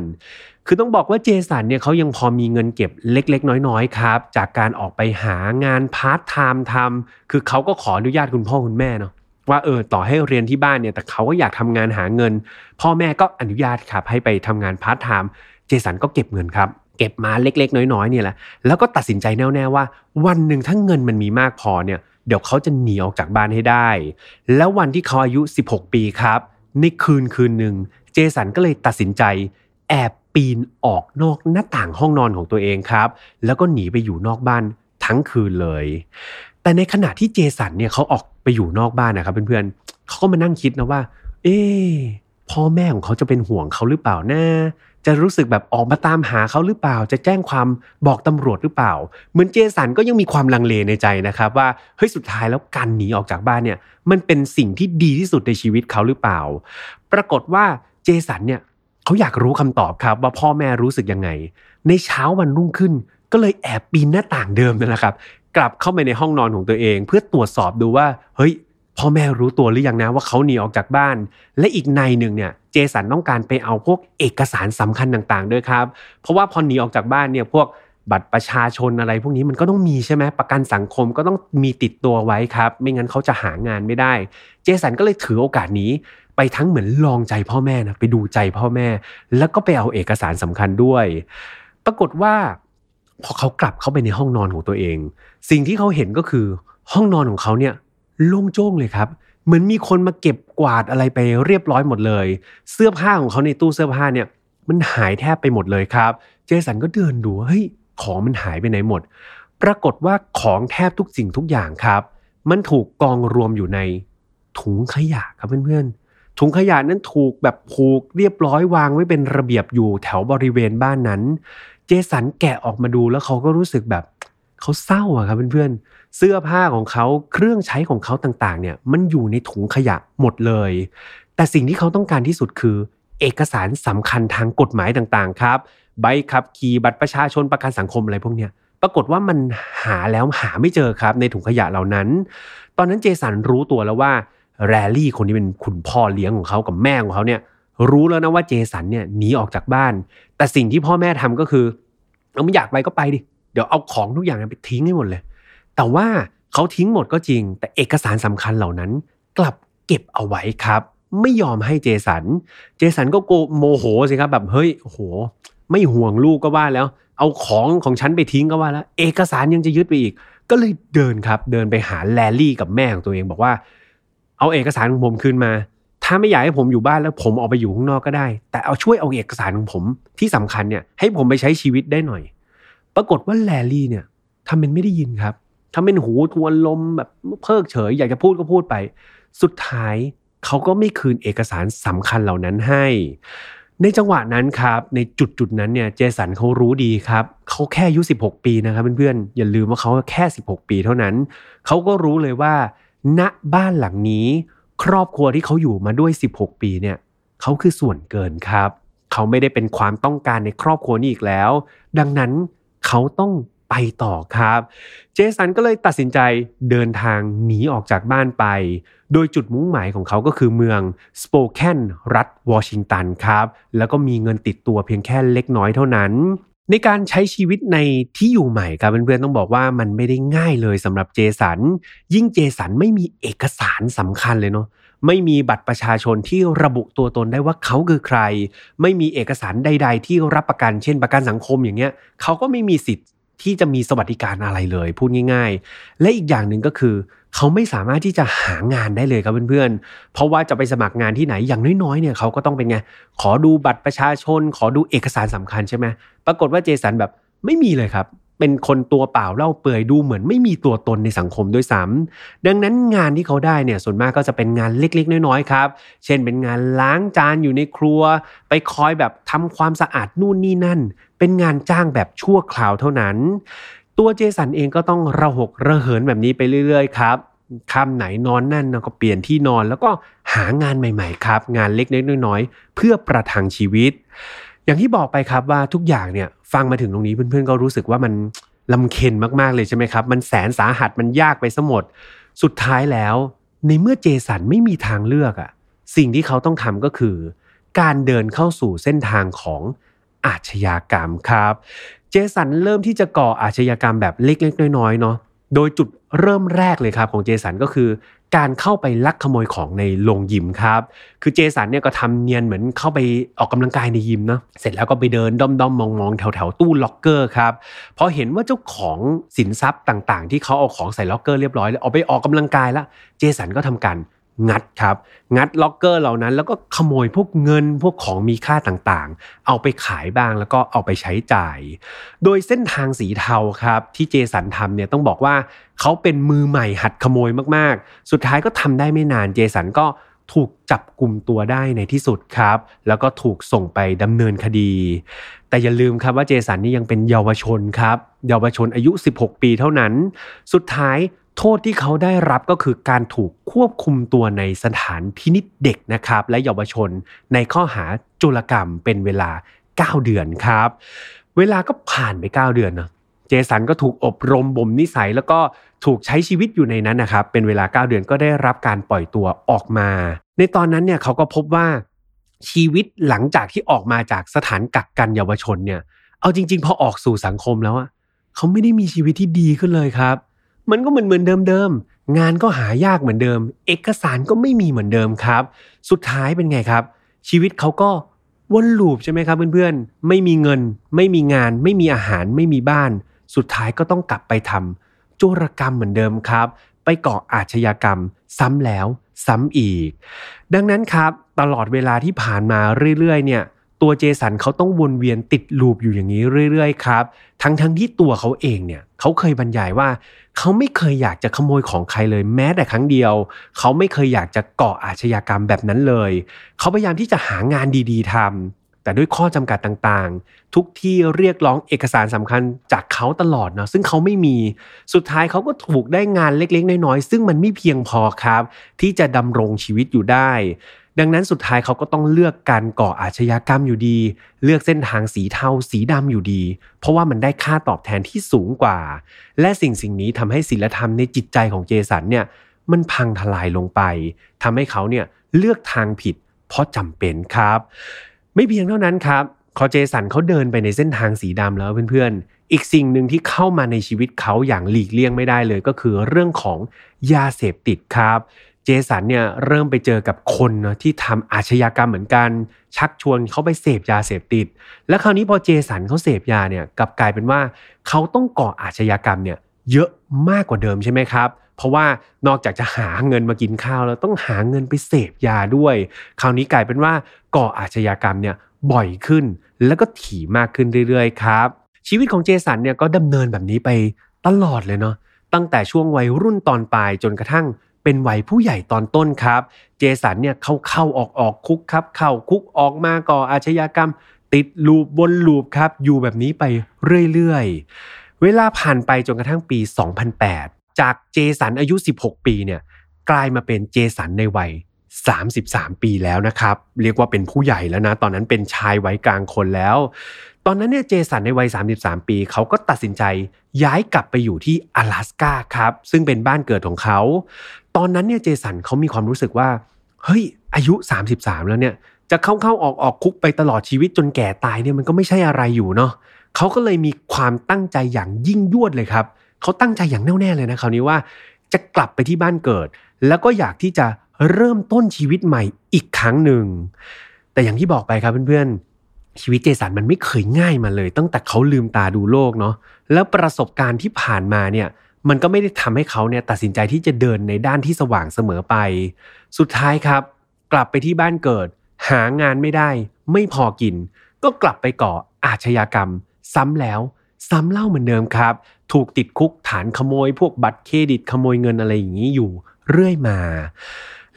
A: คือต้องบอกว่าเจสันเนี่ยเขายังพอมีเงินเก็บเล็กๆ น้อยๆ ครับ จากการออกไปหางานพาร์ทไทม์ทำคือเขาก็ขออนุญาตคุณพ่อคุณแม่เนาะว่าเออต่อให้เรียนที่บ้านเนี่ยแต่เขาก็อยากทำงานหาเงิน พ่อแม่ก็อนุญาตครับให้ไปทำงานพาร์ทไทม์ เจสันก็เก็บเงินครับ เก็บมาเล็ก ๆ น้อยๆเนี่ยแหละแล้วก็ตัดสินใจแน่ๆว่า วันหนึ่งถ้าเงินมันมีมากพอเนี่ยเดี๋ยวเขาจะหนีออกจากบ้านให้ได้ แล้ววันที่เขาอายุ 16 ปีครับในคืนคืนหนึ่งเจสันก็เลยตัดสินใจ แอบปีนออกนอกหน้าต่างห้องนอนของตัวเองครับ แล้วก็หนีไปอยู่นอกบ้านทั้งคืนเลย แต่ในขณะที่เจสันเนี่ยเขาออกไปอยู่นอกบ้านนะครับเพื่อนๆเขาก็มานั่งคิดนะว่า เอ๊พ่อแม่ของเขาจะเป็นห่วงเขาหรือเปล่านะ จะรู้สึกแบบออกมาตามหาเขาหรือเปล่า จะแจ้งความบอกตำรวจหรือเปล่า เหมือนเจสันก็ยังมีความลังเลในใจนะครับ ว่าเฮ้ยสุดท้ายแล้วการหนีออกจากบ้านเนี่ยมันเป็นสิ่งที่ดีที่สุดในชีวิตเขาหรือเปล่า ปรากฏว่าเจสันเนี่ยเขาอยากรู้คำตอบครับว่าพ่อแม่รู้สึกยังไง ในเช้าวันรุ่งขึ้น ก็เลยแอบปีนหน้าต่างเดิมนั่นแหละครับ กลับเข้าไปในห้องนอนของตัวเอง เพื่อตรวจสอบดูว่าเฮ้ย พ่อแม่รู้ตัวหรือยังนะว่าเขาหนีออกจากบ้าน และอีกในหนึ่งเนี่ยเจสันต้องการไปเอาพวกเอกสารสำคัญต่างๆด้วยครับ เพราะว่าพอหนีออกจากบ้านเนี่ยพวกบัตรประชาชนอะไร พวกนี้มันก็ต้องมีใช่ไหมประกันสังคมก็ต้องมีติดตัวไว้ครับ ไม่งั้นเขาจะหางานไม่ได้ เจสันก็เลยถือโอกาสนี้ไปทั้งเหมือนลองใจพ่อแม่นะไปดูใจพ่อแม่ แล้วก็ไปเอาเอกสารสำคัญด้วย ปรากฏว่า พอเขากลับเข้าไปในห้องนอนของตัวเอง สิ่งที่เขาเห็นก็คือห้องนอนของเขาเนี่ย โล่งโจ้งเลยครับ เหมือนมีคนมาเก็บกวาดอะไรไปเรียบร้อยหมดเลย เสื้อผ้าของเขาในตู้เสื้อผ้าเนี่ยมันหายแทบไปหมดเลยครับ เจสันก็เดินดูเฮ้ยของมันหายไปไหนหมด ปรากฏว่าของแทบทุกสิ่งทุกอย่างครับ มันถูกกองรวมอยู่ในถุงขยะครับเพื่อนๆ ถุงขยะนั้นถูกแบบผูกเรียบร้อยวางไว้เป็นระเบียบอยู่แถวบริเวณบ้านนั้น เจสันแกะออกมาดูแล้วเขาก็รู้สึกแบบ เขาเศร้าอะครับเพื่อนๆ เสื้อผ้าของเขาเครื่องใช้ของเขาต่างๆ เนี่ยมันอยู่ในถุงขยะหมดเลย แต่สิ่งที่เขาต้องการที่สุดคือ เอกสารสำคัญทางกฎหมายต่างๆ ครับ ใบขับขี่บัตรประชาชนประกันสังคมอะไรพวกเนี้ยปรากฏว่ามันหาแล้วหาไม่เจอครับในถุงขยะเหล่านั้น ตอนนั้นเจสันรู้ตัวแล้วว่าแรลลี่คนนี้เป็นคุณพ่อเลี้ยงของเขากับแม่ของเขาเนี่ยรู้แล้วนะว่าเจสันเนี่ยหนีออกจากบ้าน แต่สิ่งที่พ่อแม่ทำก็คือเอาไม่อยากไปก็ไปดิ ดี๋ยวเอาของทุกอย่างไปทิ้งให้หมดเลย แต่ว่าเขาทิ้งหมดก็จริง แต่เอกสารสำคัญเหล่านั้น กลับเก็บเอาไว้ครับ ไม่ยอมให้เจสัน เจสันก็โกโมโหสิครับแบบเฮ้ยโห ไม่ห่วงลูกก็ว่าแล้ว เอาของของฉันไปทิ้งก็ว่าแล้ว เอกสารยังจะยึดไปอีก ก็เลยเดินครับ เดินไปหาแลลี่กับแม่ของตัวเองบอกว่า เอาเอกสารของผมคืนมา ถ้าไม่อยากให้ผมอยู่บ้านแล้ว ผมออกไปอยู่ข้างนอกก็ได้ แต่เอาช่วยเอาเอกสารของผมที่สำคัญเนี่ยให้ผมไปใช้ชีวิตได้หน่อย ปรากฏว่าแลลี่เนี่ยทำเป็นไม่ได้ยินครับทำเป็นหูทวนลมแบบเพิกเฉย อยากจะพูดก็พูดไป สุดท้ายเขาก็ไม่คืนเอกสารสำคัญเหล่านั้นให้ ในจังหวะนั้นครับ ในจุดจุดนั้นเนี่ยเจสันเขารู้ดีครับเขาแค่อายุ 16 ปีนะครับเพื่อนๆอย่าลืมว่าเขาแค่ 16 ปีเท่านั้นเขาก็รู้เลยว่า ณบ้านหลังนี้ ครอบครัวที่เขาอยู่มาด้วย 16 ปีเนี่ยเขาคือส่วนเกินครับเขาไม่ได้เป็นความต้องการในครอบครัวนี้อีกแล้ว ดังนั้น เขาต้องไปต่อครับ เจสันก็เลยตัดสินใจเดินทางหนีออกจากบ้านไป โดยจุดมุ่งหมายของเขาก็คือเมืองสโปเคนรัฐวอชิงตันครับ แล้วก็มีเงินติดตัวเพียงแค่เล็กน้อยเท่านั้น ในการใช้ชีวิตในที่อยู่ใหม่ครับเพื่อนๆต้องบอกว่ามันไม่ได้ง่ายเลยสำหรับเจสัน ยิ่งเจสันไม่มีเอกสารสำคัญเลยเนาะ ไม่มีบัตรประชาชนที่ระบุตัวตนได้ว่าเขาคือใคร ไม่มีเอกสารใด ๆ ที่รับประกันเช่นประกันสังคมอย่างเงี้ยเขาก็ไม่มีสิทธิ์ที่จะมีสวัสดิการอะไรเลย พูดง่าย ๆ และอีกอย่างหนึ่งก็คือ เขาไม่สามารถที่จะหางานได้เลยครับเพื่อนๆ เพราะว่าจะไปสมัครงานที่ไหนอย่างน้อยๆเนี่ยเขาก็ต้องเป็นไงขอดูบัตรประชาชน ขอดูเอกสารสำคัญใช่ไหมปรากฏว่าเจสันแบบไม่มีเลยครับ เป็นคนตัวเปล่าเล่าเปื่อยดูเหมือนไม่มีตัวตนในสังคมด้วยซ้ำดังนั้นงานที่เขาได้เนี่ยส่วนมากก็จะเป็นงานเล็กๆ น้อยๆครับ เช่นเป็นงานล้างจานอยู่ในครัว ไปคอยแบบทำความสะอาดนู่นนี่นั่น เป็นงานจ้างแบบชั่วคราวเท่านั้น ตัวเจสันเองก็ต้องระหกระเหินแบบนี้ไปเรื่อยๆครับค่ำไหนนอนนั่นก็เปลี่ยนที่นอนแล้วก็หางานใหม่ ๆ ครับ งานเล็กๆน้อยๆเพื่อประทังชีวิต อย่างที่บอกไปครับว่าทุกอย่างเนี่ยฟังมาถึงตรงนี้เพื่อนๆก็รู้สึกว่ามันลำเค็นมากๆเลยใช่ไหมครับ มันแสนสาหัสมันยากไปซะหมด สุดท้ายแล้ว ในเมื่อเจสันไม่มีทางเลือกอะสิ่งที่เขาต้องทำก็คือ การเดินเข้าสู่เส้นทางของอาชญากรรมครับ เจสันเริ่มที่จะก่ออาชญากรรมแบบเล็กๆน้อยๆเนาะโดยจุดเริ่มแรกเลยครับของเจสันก็คือ การเข้าไปลักขโมยของในโรงยิมครับ คือเจสันเนี่ยก็ทำเนียนเหมือนเข้าไปออกกำลังกายในยิมเนาะ เสร็จแล้วก็ไปเดินด้อมๆมองๆแถวๆตู้ล็อกเกอร์ครับ พอเห็นว่าเจ้าของสินทรัพย์ต่างๆ ที่เขาเอาของใส่ล็อกเกอร์เรียบร้อยแล้วเอาไปออกกำลังกายแล้วเจสันก็ทำการ งัดครับงัดล็อกเกอร์เหล่านั้น แล้วก็ขโมยพวกเงินพวกของมีค่าต่างๆ เอาไปขายบ้างแล้วก็เอาไปใช้จ่าย โดยเส้นทางสีเทาครับที่เจสันทำเนี่ยต้องบอกว่าเขาเป็นมือใหม่หัดขโมยมากๆ สุดท้ายก็ทำได้ไม่นานเจสันก็ถูกจับกลุ่มตัวได้ในที่สุดครับ แล้วก็ถูกส่งไปดำเนินคดี แต่อย่าลืมครับว่าเจสันนี่ยังเป็นเยาวชนครับ เยาวชนอายุ 16 ปีเท่านั้น สุดท้าย โทษที่เขาได้รับก็คือการถูกควบคุมตัวในสถานพินิจเด็กนะครับ และเยาวชนในข้อหาจุลกรรมเป็นเวลา 9 เดือนครับ เวลาก็ผ่านไป 9 เดือนนะเจสันก็ถูกอบรมบ่มนิสัยแล้วก็ถูกใช้ชีวิตอยู่ในนั้นนะครับ เป็นเวลา 9 เดือนก็ได้รับการปล่อยตัวออกมา ในตอนนั้นเนี่ยเขาก็พบว่าชีวิตหลังจากที่ออกมาจากสถานกักกันเยาวชนเนี่ย เอาจริง ๆ พอออกสู่สังคมแล้วอะเขาไม่ได้มีชีวิตที่ดีขึ้นเลยครับ มันก็เหมือนเหมือนเดิมๆงานก็หายากเหมือนเดิม เอกสารก็ไม่มีเหมือนเดิมครับ สุดท้ายเป็นไงครับ ชีวิตเขาก็วนลูปใช่ไหมครับเพื่อนๆ ไม่มีเงิน ไม่มีงาน ไม่มีอาหาร ไม่มีบ้าน สุดท้ายก็ต้องกลับไปทำโจรกรรมเหมือนเดิมครับ ไปก่ออาชญากรรม ซ้ำแล้วซ้ำอีก ดังนั้นครับตลอดเวลาที่ผ่านมาเรื่อยๆ เนี่ย ตัวเจสันเขาต้องวนเวียนติดลูปอยู่อย่างนี้เรื่อยๆ ครับ ทั้งๆทที่ตัวเขาเองเนี่ยเขาเคยบรรยายว่า เขาไม่เคยอยากจะขโมยของใครเลยแม้แต่ครั้งเดียว เขาไม่เคยอยากจะก่ออาชญากรรมแบบนั้นเลย เขาพยายามที่จะหางานดีๆทำแต่ด้วยข้อจำกัดต่างๆ ทุกที่เรียกร้องเอกสารสำคัญจากเขาตลอดเนาะซึ่งเขาไม่มีสุดท้ายเขาก็ถูกได้งานเล็กๆ น้อยๆ ซึ่งมันไม่เพียงพอครับ ที่จะดำรงชีวิตอยู่ได้ ดังนั้นสุดท้ายเขาก็ต้องเลือกการก่ออาชญากรรมอยู่ดี เลือกเส้นทางสีเทาสีดำอยู่ดี เพราะว่ามันได้ค่าตอบแทนที่สูงกว่า และสิ่งสิ่งนี้ทำให้ศีลธรรมในจิตใจของเจสันเนี่ยมันพังทลายลงไปทำให้เขาเนี่ยเลือกทางผิด เพราะจำเป็นครับ ไม่เพียงเท่านั้นครับคอเจสันเขาเดินไปในเส้นทางสีดำแล้วเพื่อนๆ อีกสิ่งหนึ่งที่เข้ามาในชีวิตเขาอย่างหลีกเลี่ยงไม่ได้เลยก็คือเรื่องของยาเสพติดครับ เจสันเนี่ยเริ่มไปเจอกับคนเนาะที่ทำอาชญากรรมเหมือนกัน ชักชวนเขาไปเสพยาเสพติด และคราวนี้พอเจสันเขาเสพยาเนี่ยกลับกลายเป็นว่าเขาต้องก่ออาชญากรรมเนี่ยเยอะมากกว่าเดิมใช่ไหมครับ เพราะว่านอกจากจะหาเงินมากินข้าวแล้วต้องหาเงินไปเสพยาด้วย คราวนี้กลายเป็นว่าก่ออาชญากรรมเนี่ยบ่อยขึ้น แล้วก็ถี่มากขึ้นเรื่อยๆครับ ชีวิตของเจสันเนี่ยก็ดำเนินแบบนี้ไปตลอดเลยเนาะตั้งแต่ช่วงวัยรุ่นตอนปลายจนกระทั่ง เป็นวัยผู้ใหญ่ตอนต้นครับ เจสันเนี่ยเข้าเข้าออกออกคุกครับ เข้าคุกออกมาก่ออาชญากรรม ติดลูปบนลูปครับ อยู่แบบนี้ไปเรื่อยๆ เวลาผ่านไปจนกระทั่งปี 2008 จากเจสันอายุ 16 ปีเนี่ยกลายมาเป็นเจสันในวัย 33 ปีแล้วนะครับ เรียกว่าเป็นผู้ใหญ่แล้วนะ ตอนนั้นเป็นชายวัยกลางคนแล้ว ตอนนั้นเนี่ยเจสันในวัย 33 ปี เขาก็ตัดสินใจย้ายกลับไปอยู่ที่阿拉สกาครับ ซึ่งเป็นบ้านเกิดของเขา ตอนนั้นเนี่ยเจสันเขามีความรู้สึกว่า เฮ้ย อายุ 33 แล้วเนี่ย จะเข้าเข้าออกออกคุกไปตลอดชีวิตจนแก่ตายเนี่ยมันก็ไม่ใช่อะไรอยู่เนาะเขาก็เลยมีความตั้งใจอย่างยิ่งยวดเลยครับเขาตั้งใจอย่างแน่วแน่เลยนะคราวนี้ว่าจะกลับไปที่บ้านเกิด แล้วก็อยากที่จะเริ่มต้นชีวิตใหม่อีกครั้งหนึ่ง แต่อย่างที่บอกไปครับเพื่อนๆ ชีวิตเจสันมันไม่เคยง่ายมาเลย ตั้งแต่เขาลืมตาดูโลกเนาะแล้วประสบการณ์ที่ผ่านมาเนี่ย มันก็ไม่ได้ทำให้เขาเนี่ยตัดสินใจที่จะเดินในด้านที่สว่างเสมอไป สุดท้ายครับ กลับไปที่บ้านเกิด หางานไม่ได้ ไม่พอกิน ก็กลับไปก่ออาชญากรรม ซ้ำแล้วซ้ำเล่าเหมือนเดิมครับ ถูกติดคุกฐานขโมย พวกบัตรเครดิตขโมยเงินอะไรอย่างนี้อยู่เรื่อยมา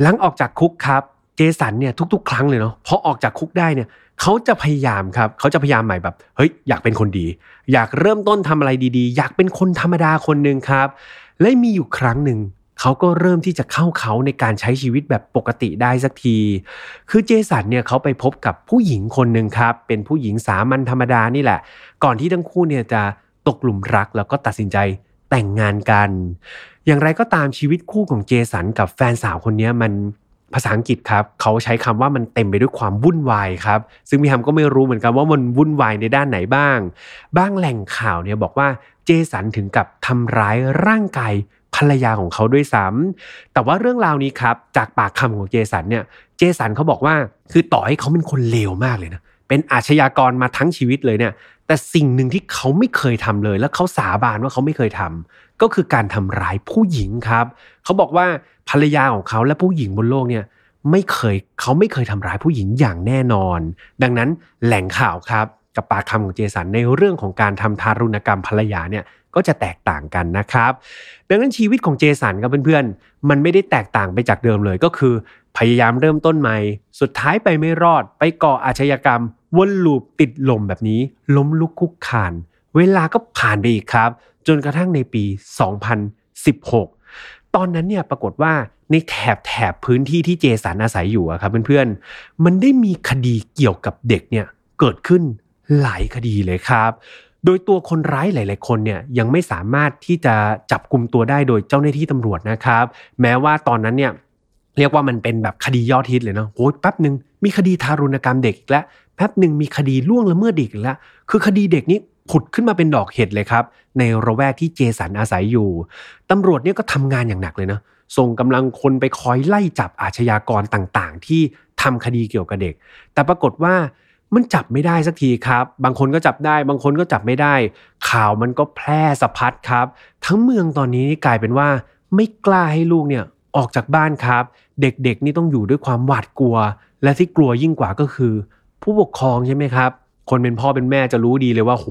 A: หลังออกจากคุกครับ เจสันเนี่ยทุกๆ ครั้งเลยเนาะพอออกจากคุกได้เนี่ย เขาจะพยายามครับเขาจะพยายามใหม่แบบเฮ้ยอยากเป็นคนดี อยากเริ่มต้นทำอะไรดีๆ อยากเป็นคนธรรมดาคนหนึ่งครับ และมีอยู่ครั้งหนึ่งเขาก็เริ่มที่จะเข้าเขาในการใช้ชีวิตแบบปกติได้สักที คือเจสันเนี่ยเขาไปพบกับผู้หญิงคนหนึ่งครับ เป็นผู้หญิงสามัญธรรมดานี่แหละ ก่อนที่ทั้งคู่เนี่ยจะตกหลุมรักแล้วก็ตัดสินใจแต่งงานกัน อย่างไรก็ตามชีวิตคู่ของเจสันกับแฟนสาวคนนี้มัน ภาษาอังกฤษครับเขาใช้คำว่ามันเต็มไปด้วยความวุ่นวายครับซึ่งพี่ฮัมก็ไม่รู้เหมือนกันว่ามันวุ่นวายในด้านไหนบ้าง บ้างแหล่งข่าวเนี่ยบอกว่าเจสันถึงกับทำร้ายร่างกายภรรยาของเขาด้วยซ้ำแต่ว่าเรื่องราวนี้ครับจากปากคำของเจสันเนี่ยเจสันเขาบอกว่าคือต่อให้เขาเป็นคนเลวมากเลยนะเป็นอาชญากรมาทั้งชีวิตเลยเนี่ยแต่สิ่งหนึ่งที่เขาไม่เคยทำเลย และเขาสาบานว่าเขาไม่เคยทำ ก็คือการทำร้ายผู้หญิงครับ เขาบอกว่าภรรยาของเขาและผู้หญิงบนโลกเนี่ยไม่เคยเขาไม่เคยทำร้ายผู้หญิงอย่างแน่นอน ดังนั้นแหล่งข่าวครับกับปากคำของเจสันในเรื่องของการทำทารุณกรรมภรรยาเนี่ยก็จะแตกต่างกันนะครับ ดังนั้นชีวิตของเจสันกับเพื่อนๆ มันไม่ได้แตกต่างไปจากเดิมเลยก็คือ พยายามเริ่มต้นใหม่ สุดท้ายไปไม่รอด ไปก่ออาชญากรรม วนลูปติดลมแบบนี้ ล้มลุกคุกคาน เวลาก็ผ่านไปอีกครับ จนกระทั่งในปี 2016 ตอนนั้นเนี่ยปรากฏว่าในแถบแถบพื้นที่ที่เจสันอาศัยอยู่ครับเพื่อนๆ มันได้มีคดีเกี่ยวกับเด็กเนี่ยเกิดขึ้นหลายคดีเลยครับ โดยตัวคนร้ายหลาย ๆ คนเนี่ยยังไม่สามารถที่จะจับกลุ่มตัวได้โดยเจ้าหน้าที่ตำรวจนะครับ แม้ว่าตอนนั้นเนี่ยเรียกว่ามันเป็นแบบคดียอดฮิตเลยเนาะโอ้ยแป๊บหนึ่งมีคดีทารุณกรรมเด็กอีกแล้วแป๊บหนึ่งมีคดีล่วงละเมิดเด็กอีกแล้วคือคดีเด็กนี้ ผุดขึ้นมาเป็นดอกเห็ดเลยครับ ในระแวกที่เจสันอาศัยอยู่ตำรวจเนี่ยก็ทำงานอย่างหนักเลยนะส่งกำลังคนไปคอยไล่จับอาชญากรต่างๆ ที่ทำคดีเกี่ยวกับเด็ก แต่ปรากฏว่ามันจับไม่ได้สักทีครับ บางคนก็จับได้ บางคนก็จับไม่ได้ ข่าวมันก็แพร่สะพัดครับ ทั้งเมืองตอนนี้กลายเป็นว่าไม่กล้าให้ลูกเนี่ยออกจากบ้านครับ เด็กๆนี่ต้องอยู่ด้วยความหวาดกลัว และที่กลัวยิ่งกว่าก็คือ ผู้ปกครองใช่ไหมครับ คนเป็นพ่อเป็นแม่จะรู้ดีเลยว่าโห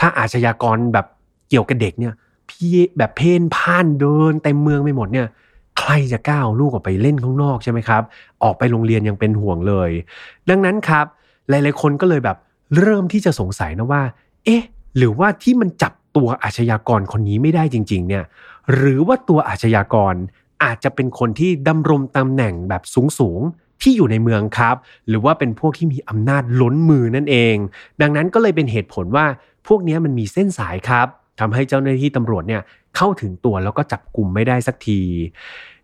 A: ถ้าอาชญากรแบบเกี่ยวกับเด็กเนี่ยพี่แบบเพ่นพ่านเดินเต็มเมืองไปหมดเนี่ย ใครจะก้าเอาลูกออกไปเล่นข้างนอกใช่ไหมครับ ออกไปโรงเรียนยังเป็นห่วงเลย ดังนั้นครับ หลายๆคนก็เลยแบบเริ่มที่จะสงสัยนะว่า เอ๊ะ หรือว่าที่มันจับตัวอาชญากรคนนี้ไม่ได้จริง ๆ เนี่ย หรือว่าตัวอาชญากรอาจจะเป็นคนที่ดำรงตำแหน่งแบบสูง ๆ ที่อยู่ในเมืองครับ หรือว่าเป็นพวกที่มีอำนาจล้นมือนั่นเอง ดังนั้นก็เลยเป็นเหตุผลว่าพวกนี้มันมีเส้นสายครับทำให้เจ้าหน้าที่ตำรวจเนี่ยเข้าถึงตัวแล้วก็จับกลุ่มไม่ได้สักที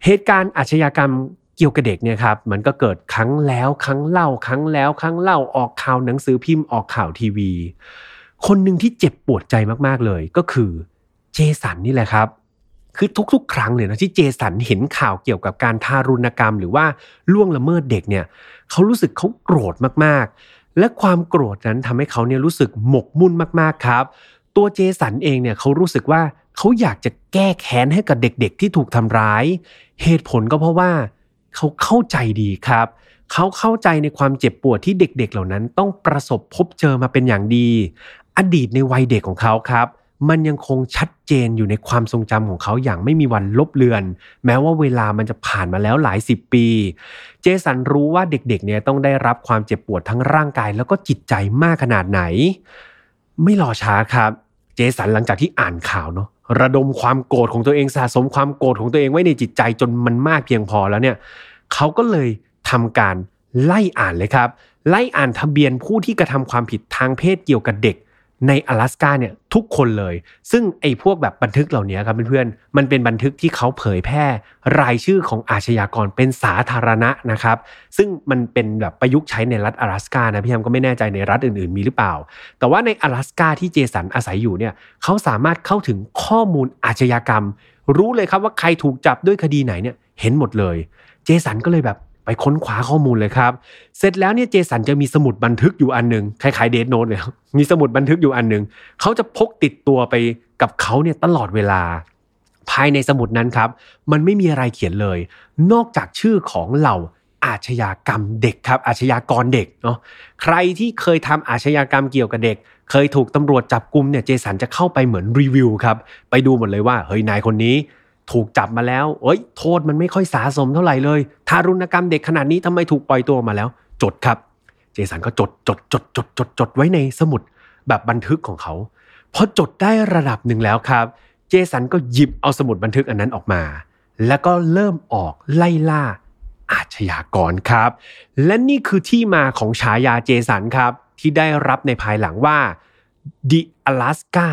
A: เหตุการณ์อาชญากรรมเกี่ยวกับเด็กเนี่ยครับมันก็เกิดครั้งแล้วครั้งเล่า ครั้งแล้วครั้งเล่าออกข่าวหนังสือพิมพ์ออกข่าวทีวี คนหนึ่งที่เจ็บปวดใจมากๆเลยก็คือเจสันนี่แหละครับ คือทุกๆ ครั้งเลยนะที่เจสันเห็นข่าวเกี่ยวกับการทารุณกรรม หรือว่าล่วงละเมิดเด็กเนี่ยเขารู้สึกเขาโกรธมากๆ และความโกรธนั้นทำให้เขาเนี่ยรู้สึกหมกมุ่นมากๆครับ ตัวเจสันเองเนี่ยเขารู้สึกว่าเขาอยากจะแก้แค้นให้กับเด็กๆ ที่ถูกทำร้าย เหตุผลก็เพราะว่าเขาเข้าใจดีครับเขาเข้าใจในความเจ็บปวดที่เด็กๆ เหล่านั้นต้องประสบพบเจอมาเป็นอย่างดี อดีตในวัยเด็กของเขาครับ มันยังคงชัดเจนอยู่ในความทรงจำของเขาอย่างไม่มีวันลบเลือน แม้ว่าเวลามันจะผ่านมาแล้วหลายสิบปี เจสันรู้ว่าเด็กๆเนี่ยต้องได้รับความเจ็บปวดทั้งร่างกายแล้วก็จิตใจมากขนาดไหน ไม่รอช้าครับ เจสันหลังจากที่อ่านข่าวเนาะระดมความโกรธของตัวเองสะสมความโกรธของตัวเองไว้ในจิตใจจนมันมากเพียงพอแล้วเนี่ยเขาก็เลยทำการไล่อ่านเลยครับ ไล่อ่านทะเบียนผู้ที่กระทำความผิดทางเพศเกี่ยวกับเด็ก ใน阿拉สกาเนี่ยทุกคนเลย ซึ่งไอ้พวกแบบบันทึกเหล่านี้ครับเพื่อนๆมันเป็นบันทึกที่เขาเผยแพร่รายชื่อของอาชญากรเป็นสาธารณะนะครับ ซึ่งมันเป็นแบบประยุกต์ใช้ในรัฐ阿拉สกานะพี่แฮมก็ไม่แน่ใจในรัฐอื่นๆมีหรือเปล่า แต่ว่าใน阿拉สกาที่เจสันอาศัยอยู่เนี่ยเขาสามารถเข้าถึงข้อมูลอาชญากรรม รู้เลยครับว่าใครถูกจับด้วยคดีไหนเนี่ยเห็นหมดเลย เจสันก็เลยแบบ ไปค้นคว้าข้อมูลเลยครับ เสร็จแล้วเนี่ยเจสันจะมีสมุดบันทึกอยู่อันหนึ่งคล้ายๆเดทโน้ตเลยมีสมุดบันทึกอยู่อันหนึ่งเขาจะพกติดตัวไปกับเขาเนี่ยตลอดเวลา ภายในสมุดนั้นครับ มันไม่มีอะไรเขียนเลย นอกจากชื่อของเหล่าอาชญากรรมเด็กครับ อาชญากรเด็กเนาะใครที่เคยทำอาชญากรรมเกี่ยวกับเด็ก เคยถูกตำรวจจับกลุมเนี่ยเจสันจะเข้าไปเหมือนรีวิวครับไปดูหมดเลยว่าเฮ้ยนายคนนี้ ถูกจับมาแล้วเอ้ยโทษมันไม่ค่อยสาสมเท่าไหร่เลยทารุณกรรมเด็กขนาดนี้ทำไมถูกปล่อยตัวมาแล้ว จดครับ เจสันก็จดจดจดจดจดจดไว้ในสมุดแบบบันทึกของเขาพอจดได้ระดับหนึ่งแล้วครับ เจสันก็หยิบเอาสมุดบันทึกอันนั้นออกมา แล้วก็เริ่มออกไล่ล่าอาชญากรครับ และนี่คือที่มาของฉายาเจสันครับ ที่ได้รับในภายหลังว่า The Alaska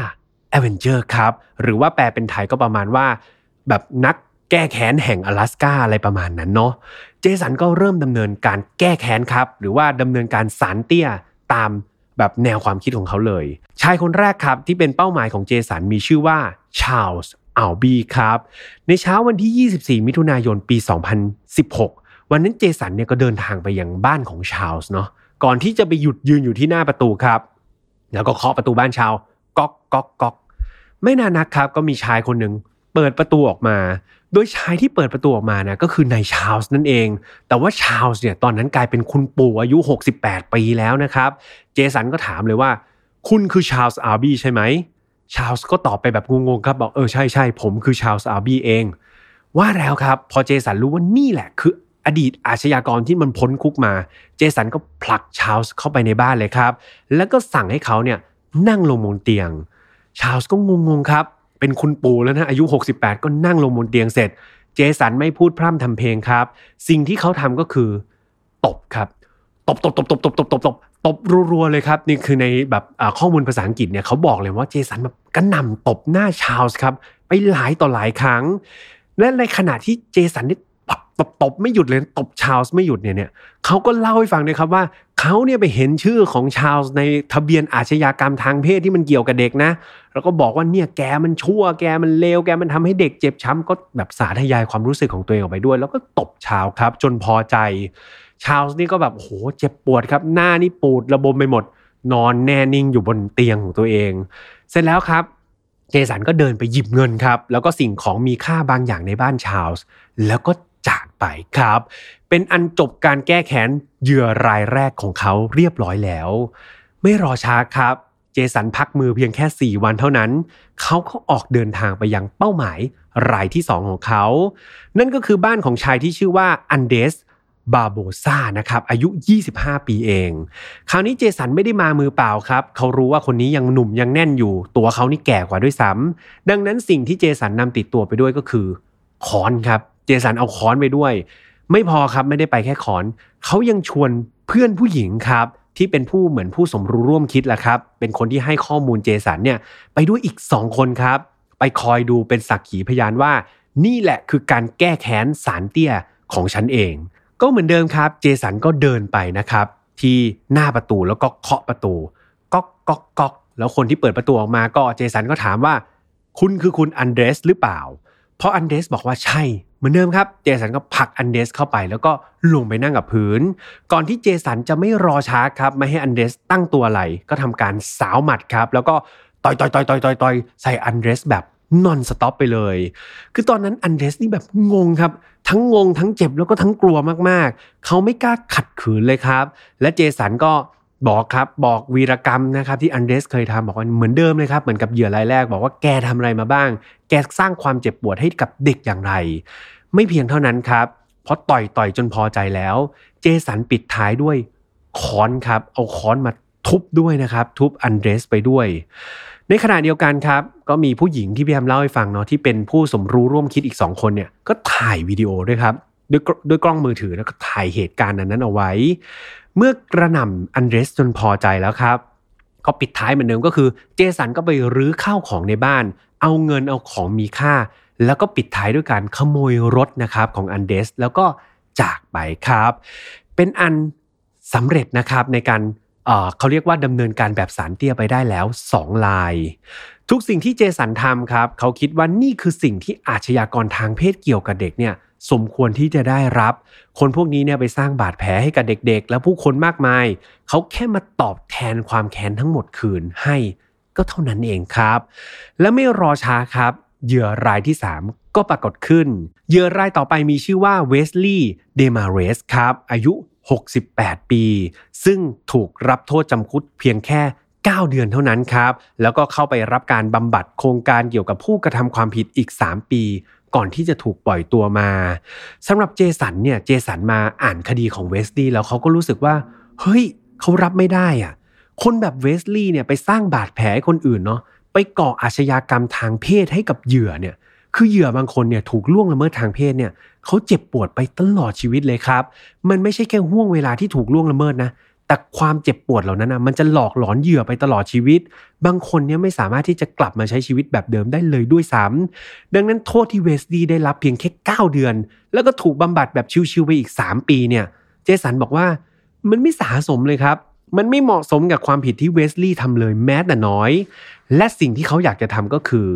A: Avenger ครับ หรือว่าแปลเป็นไทยก็ประมาณว่า แบบนักแก้แค้นแห่ง阿拉สกาอะไรประมาณนั้นเนาะเจสันก็เริ่มดำเนินการแก้แค้นครับ หรือว่าดำเนินการสารเตี้ยตามแบบแนวความคิดของเขาเลย ชายคนแรกครับที่เป็นเป้าหมายของเจสันมีชื่อว่าชาลส์อัลบีครับ ในเช้าวันที่ 24 มิถุนายนปี 2016 วันนั้นเจสันเนี่ยก็เดินทางไปยังบ้านของชาลส์เนาะก่อนที่จะไปหยุดยืนอยู่ที่หน้าประตูครับ แล้วก็เคาะประตูบ้านชาวก๊อกก๊อกก๊อกไม่นานนักครับ ก็มีชายคนหนึ่ง เปิดประตูออกมา โดยชายที่เปิดประตูออกมานะก็คือนายชาลส์นั่นเอง แต่ว่าชาลส์เนี่ยตอนนั้นกลายเป็นคุณปู่อายุ 68 ปีแล้วนะครับ เจสันก็ถามเลยว่า คุณคือชาลส์อาร์บี้ใช่ไหม ชาลส์ก็ตอบไปแบบงงๆครับบอกเออใช่ใช่ผมคือชาลส์อาร์บี้เอง ว่าแล้วครับ พอเจสันรู้ว่านี่แหละคืออดีตอาชญากรที่มันพ้นคุกมา เจสันก็ผลักชาลส์เข้าไปในบ้านเลยครับ แล้วก็สั่งให้เขาเนี่ยนั่งลงบนเตียง ชาลส์ก็งงๆครับ เป็นคุณปู่แล้วนะอายุ 68 ก็นั่งลงบนเตียงเสร็จ เจสันไม่พูดพร่ำทำเพลงครับ สิ่งที่เขาทำก็คือตบครับตบตบตบตบตบตบตบตบตบรัวๆเลยครับ นี่คือในแบบข้อมูลภาษาอังกฤษเนี่ยเขาบอกเลยว่าเจสันแบบกระหน่ำตบหน้าชาลส์ครับไปหลายต่อหลายครั้ง และในขณะที่เจสันนี่ตบตบไม่หยุดเลยตบชาลส์ไม่หยุดเนี่ยเนี่ยเขาก็เล่าให้ฟังเลยครับว่าเขาเนี่ยไปเห็นชื่อของชาลส์ในทะเบียนอาชญากรรมทางเพศที่มันเกี่ยวกับเด็กนะ แล้วก็บอกว่าเนี่ยแกมันชั่วแกมันเลวแกมันทำให้เด็กเจ็บช้ำก็แบบสาธยายความรู้สึกของตัวเองออกไปด้วย แล้วก็ตบชาวครับ จนพอใจ ชาลส์นี่ก็แบบโหเจ็บปวดครับ หน้านี่ปูดระบมไปหมด นอนแน่นิ่งอยู่บนเตียงของตัวเอง เสร็จแล้วครับเจสันก็เดินไปหยิบเงินครับ แล้วก็สิ่งของมีค่าบางอย่างในบ้านชาลส์แล้วก็จากไปครับ เป็นอันจบการแก้แค้นเหยื่อรายแรกของเขาเรียบร้อยแล้ว ไม่รอช้าครับ เจสันพักมือเพียงแค่ 4 วันเท่านั้น เขาก็ออกเดินทางไปยังเป้าหมายรายที่ 2 ของเขา นั่นก็คือบ้านของชายที่ชื่อว่าอันเดสบาโบซานะครับอายุ 25 ปีเอง คราวนี้เจสันไม่ได้มามือเปล่าครับ เขารู้ว่าคนนี้ยังหนุ่มยังแน่นอยู่ ตัวเขานี่แก่กว่าด้วยซ้ำดังนั้นสิ่งที่เจสันนำติดตัวไปด้วยก็คือค้อนครับ เจสันเอาค้อนไปด้วย ไม่พอครับไม่ได้ไปแค่ค้อน เขายังชวนเพื่อนผู้หญิงครับ ที่เป็นผู้เหมือนผู้สมรู้ร่วมคิดแหละครับ เป็นคนที่ให้ข้อมูลเจสันเนี่ยไปด้วยอีก 2 คนครับ ไปคอยดูเป็นสักขีพยานว่า นี่แหละคือการแก้แค้นสารเตี้ยของฉันเอง ก็เหเหมือนเดิมครับ เจสันก็เดินไปนะครับ ที่หน้าประตูแล้วก็เคาะประตูก๊อกก๊อกก๊อกแล้วคนที่เปิดประตูออกมาก็เจสันก็ถามว่า คุณคือคุณอันเดรสหรือเปล่า เพราะอันเดรสบอกว่าใช่ มือนเดิมครับ เจสันก็ผลักอันเดรสเข้าไป แล้วก็ลงไปนั่งกับพื้น ก่อนที่เจสันจะไม่รอช้าครับ ไม่ให้อันเดรสตั้งตัวไหว ก็ทำการสาวหมัดครับ แล้วก็ต่อยต่อยต่อยต่อยต่อยต่อยใส่อันเดรสแบบnon-stop ไปเลย คือตอนนั้นอันเดรสนี่แบบงงครับ ทั้งงงทั้งเจ็บแล้วก็ทั้งกลัวมากๆ เขาไม่กล้าขัดขืนเลยครับ และเจสันก็ บอกครับบอกวีรกรรมนะครับที่อันเดรสเคยทำบอกว่าเหมือนเดิมเลยครับเหมือนกับเหยื่อรายแรก บอกว่าแกทำอะไรมาบ้าง แกสร้างความเจ็บปวดให้กับเด็กอย่างไร ไม่เพียงเท่านั้นครับเพราะต่อยต่อยจนพอใจแล้ว เจสันปิดท้ายด้วยค้อนครับ เอาค้อนมาทุบด้วยนะครับ ทุบอันเดรสไปด้วย ในขณะเดียวกันครับ ก็มีผู้หญิงที่พี่แอมเล่าให้ฟังเนาะที่เป็นผู้สมรู้ร่วมคิดอีก 2 คนเนี่ยก็ถ่ายวิดีโอด้วยครับด้วยด้วยกล้องมือถือแล้วก็ถ่ายเหตุการณ์นั้นเอาไว้ เมื่อกระหน่ำอันเดรสจนพอใจแล้วครับก็ปิดท้ายเหมือนเดิมก็คือ เจสันก็ไปรื้อข้าวของในบ้าน เอาเงินเอาของมีค่า แล้วก็ปิดท้ายด้วยการขโมยรถนะครับของอันเดสแล้วก็จากไปครับ เป็นอันสำเร็จนะครับในการเอ่อเขาเรียกว่าดำเนินการแบบสารเตี้ยไปได้แล้ว 2 ลาย ทุกสิ่งที่เจสันทำครับ เขาคิดว่านี่คือสิ่งที่อาชญากรทางเพศเกี่ยวกับเด็กเนี่ย สมควรที่จะได้รับ คนพวกนี้เนี่ยไปสร้างบาดแผลให้กับเด็กๆ และผู้คนมากมาย เขาแค่มาตอบแทนความแค้นทั้งหมดคืนให้ก็เท่านั้นเองครับ และไม่รอช้าครับเหยื่อรายที่ 3 ก็ปรากฏขึ้น เหยื่อรายต่อไปมีชื่อว่าเวสลีย์เดมาเรสครับ อายุ 68 ปี ซึ่งถูกรับโทษจำคุกเพียงแค่ 9 เดือนเท่านั้นครับ แล้วก็เข้าไปรับการบำบัดโครงการเกี่ยวกับผู้กระทำความผิดอีก 3 ปี ก่อนที่จะถูกปล่อยตัวมาสำหรับเจสันเนี่ยเจสันมาอ่านคดีของเวสลีย์แล้วเขาก็รู้สึกว่าเฮ้ยเขารับไม่ได้อะคนแบบเวสลีย์เนี่ยไปสร้างบาดแผลให้คนอื่นเนาะไปก่ออาชญากรรมทางเพศให้กับเหยื่อเนี่ยคือเหยื่อบางคนเนี่ยถูกล่วงละเมิดทางเพศเนี่ยเขาเจ็บปวดไปตลอดชีวิตเลยครับ มันไม่ใช่แค่ห่วงเวลาที่ถูกล่วงละเมิดนะ แต่ความเจ็บปวดเหล่านั้นนะมันจะหลอกหลอนเหยื่อไปตลอดชีวิต บางคนเนี่ยไม่สามารถที่จะกลับมาใช้ชีวิตแบบเดิมได้เลยด้วยซ้ำดังนั้นโทษที่เวสลีย์ได้รับเพียงแค่ 9 เดือน แล้วก็ถูกบำบัดแบบชิวๆไปอีก 3 ปีเนี่ย เจสันบอกว่ามันไม่สาสมเลยครับ มันไม่เหมาะสมกับความผิดที่เวสลีย์ทำเลยแม้แต่น้อย และสิ่งที่เขาอยากจะทำก็คือ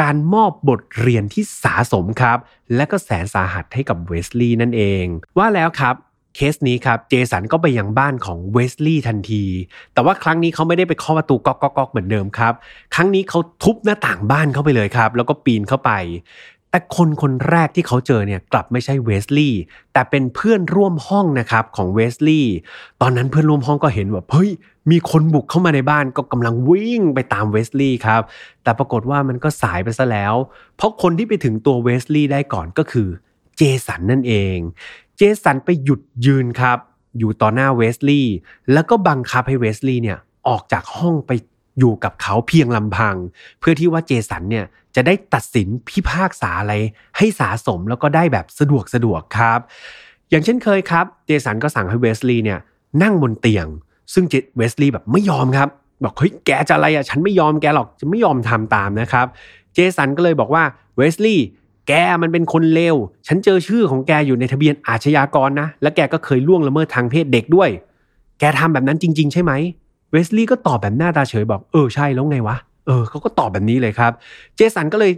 A: การมอบบทเรียนที่สาสมครับ และก็แสนสาหัสให้กับเวสลีย์นั่นเอง ว่าแล้วครับ เคสนี้ครับเจสันก็ไปยังบ้านของเวสลีย์ทันที แต่ว่าครั้งนี้เขาไม่ได้ไปเคาะประตูก๊อกก๊อกเหมือนเดิมครับ ครั้งนี้เขาทุบหน้าต่างบ้านเข้าไปเลยครับ แล้วก็ปีนเข้าไป แต่คนคนแรกที่เขาเจอเนี่ยกลับไม่ใช่เวสลีย์แต่เป็นเพื่อนร่วมห้องนะครับของเวสลีย์ตอนนั้นเพื่อนร่วมห้องก็เห็นว่าเฮ้ยมีคนบุกเข้ามาในบ้านก็กำลังวิ่งไปตามเวสลีย์ครับ แต่ปรากฏว่ามันก็สายไปซะแล้ว เพราะคนที่ไปถึงตัวเวสลีย์ได้ก่อนก็คือเจสันนั่นเอง เจสันไปหยุดยืนครับ อยู่ต่อหน้าเวสลีย์แล้วก็บังคับให้เวสลีย์เนี่ยออกจากห้องไปอยู่กับเขาเพียงลำพัง เพื่อที่ว่าเจสันเนี่ยจะได้ตัดสินพิพากษาอะไร ให้สาสมแล้วก็ได้แบบสะดวกสะดวกครับ อย่างเช่นเคยครับ เจสันก็สั่งให้เวสลีย์เนี่ยนั่งบนเตียง ซึ่งเจเวสลีย์แบบไม่ยอมครับ บอกเฮ้ยแกจะอะไรอะฉันไม่ยอมแกหรอกจะไม่ยอมทำตามนะครับ เจสันก็เลยบอกว่าเวสลีย์ แกมันเป็นคนเลว ฉันเจอชื่อของแกอยู่ในทะเบียนอาชญากรนะ และแกก็เคยล่วงละเมิดทางเพศเด็กด้วย แกทำแบบนั้นจริง ๆ ใช่ไหม เวสลีย์ก็ตอบแบบหน้าตาเฉยบอก เออใช่แล้วไงวะ เออเขาก็ตอบแบบนี้เลยครับ เจสันก็เลย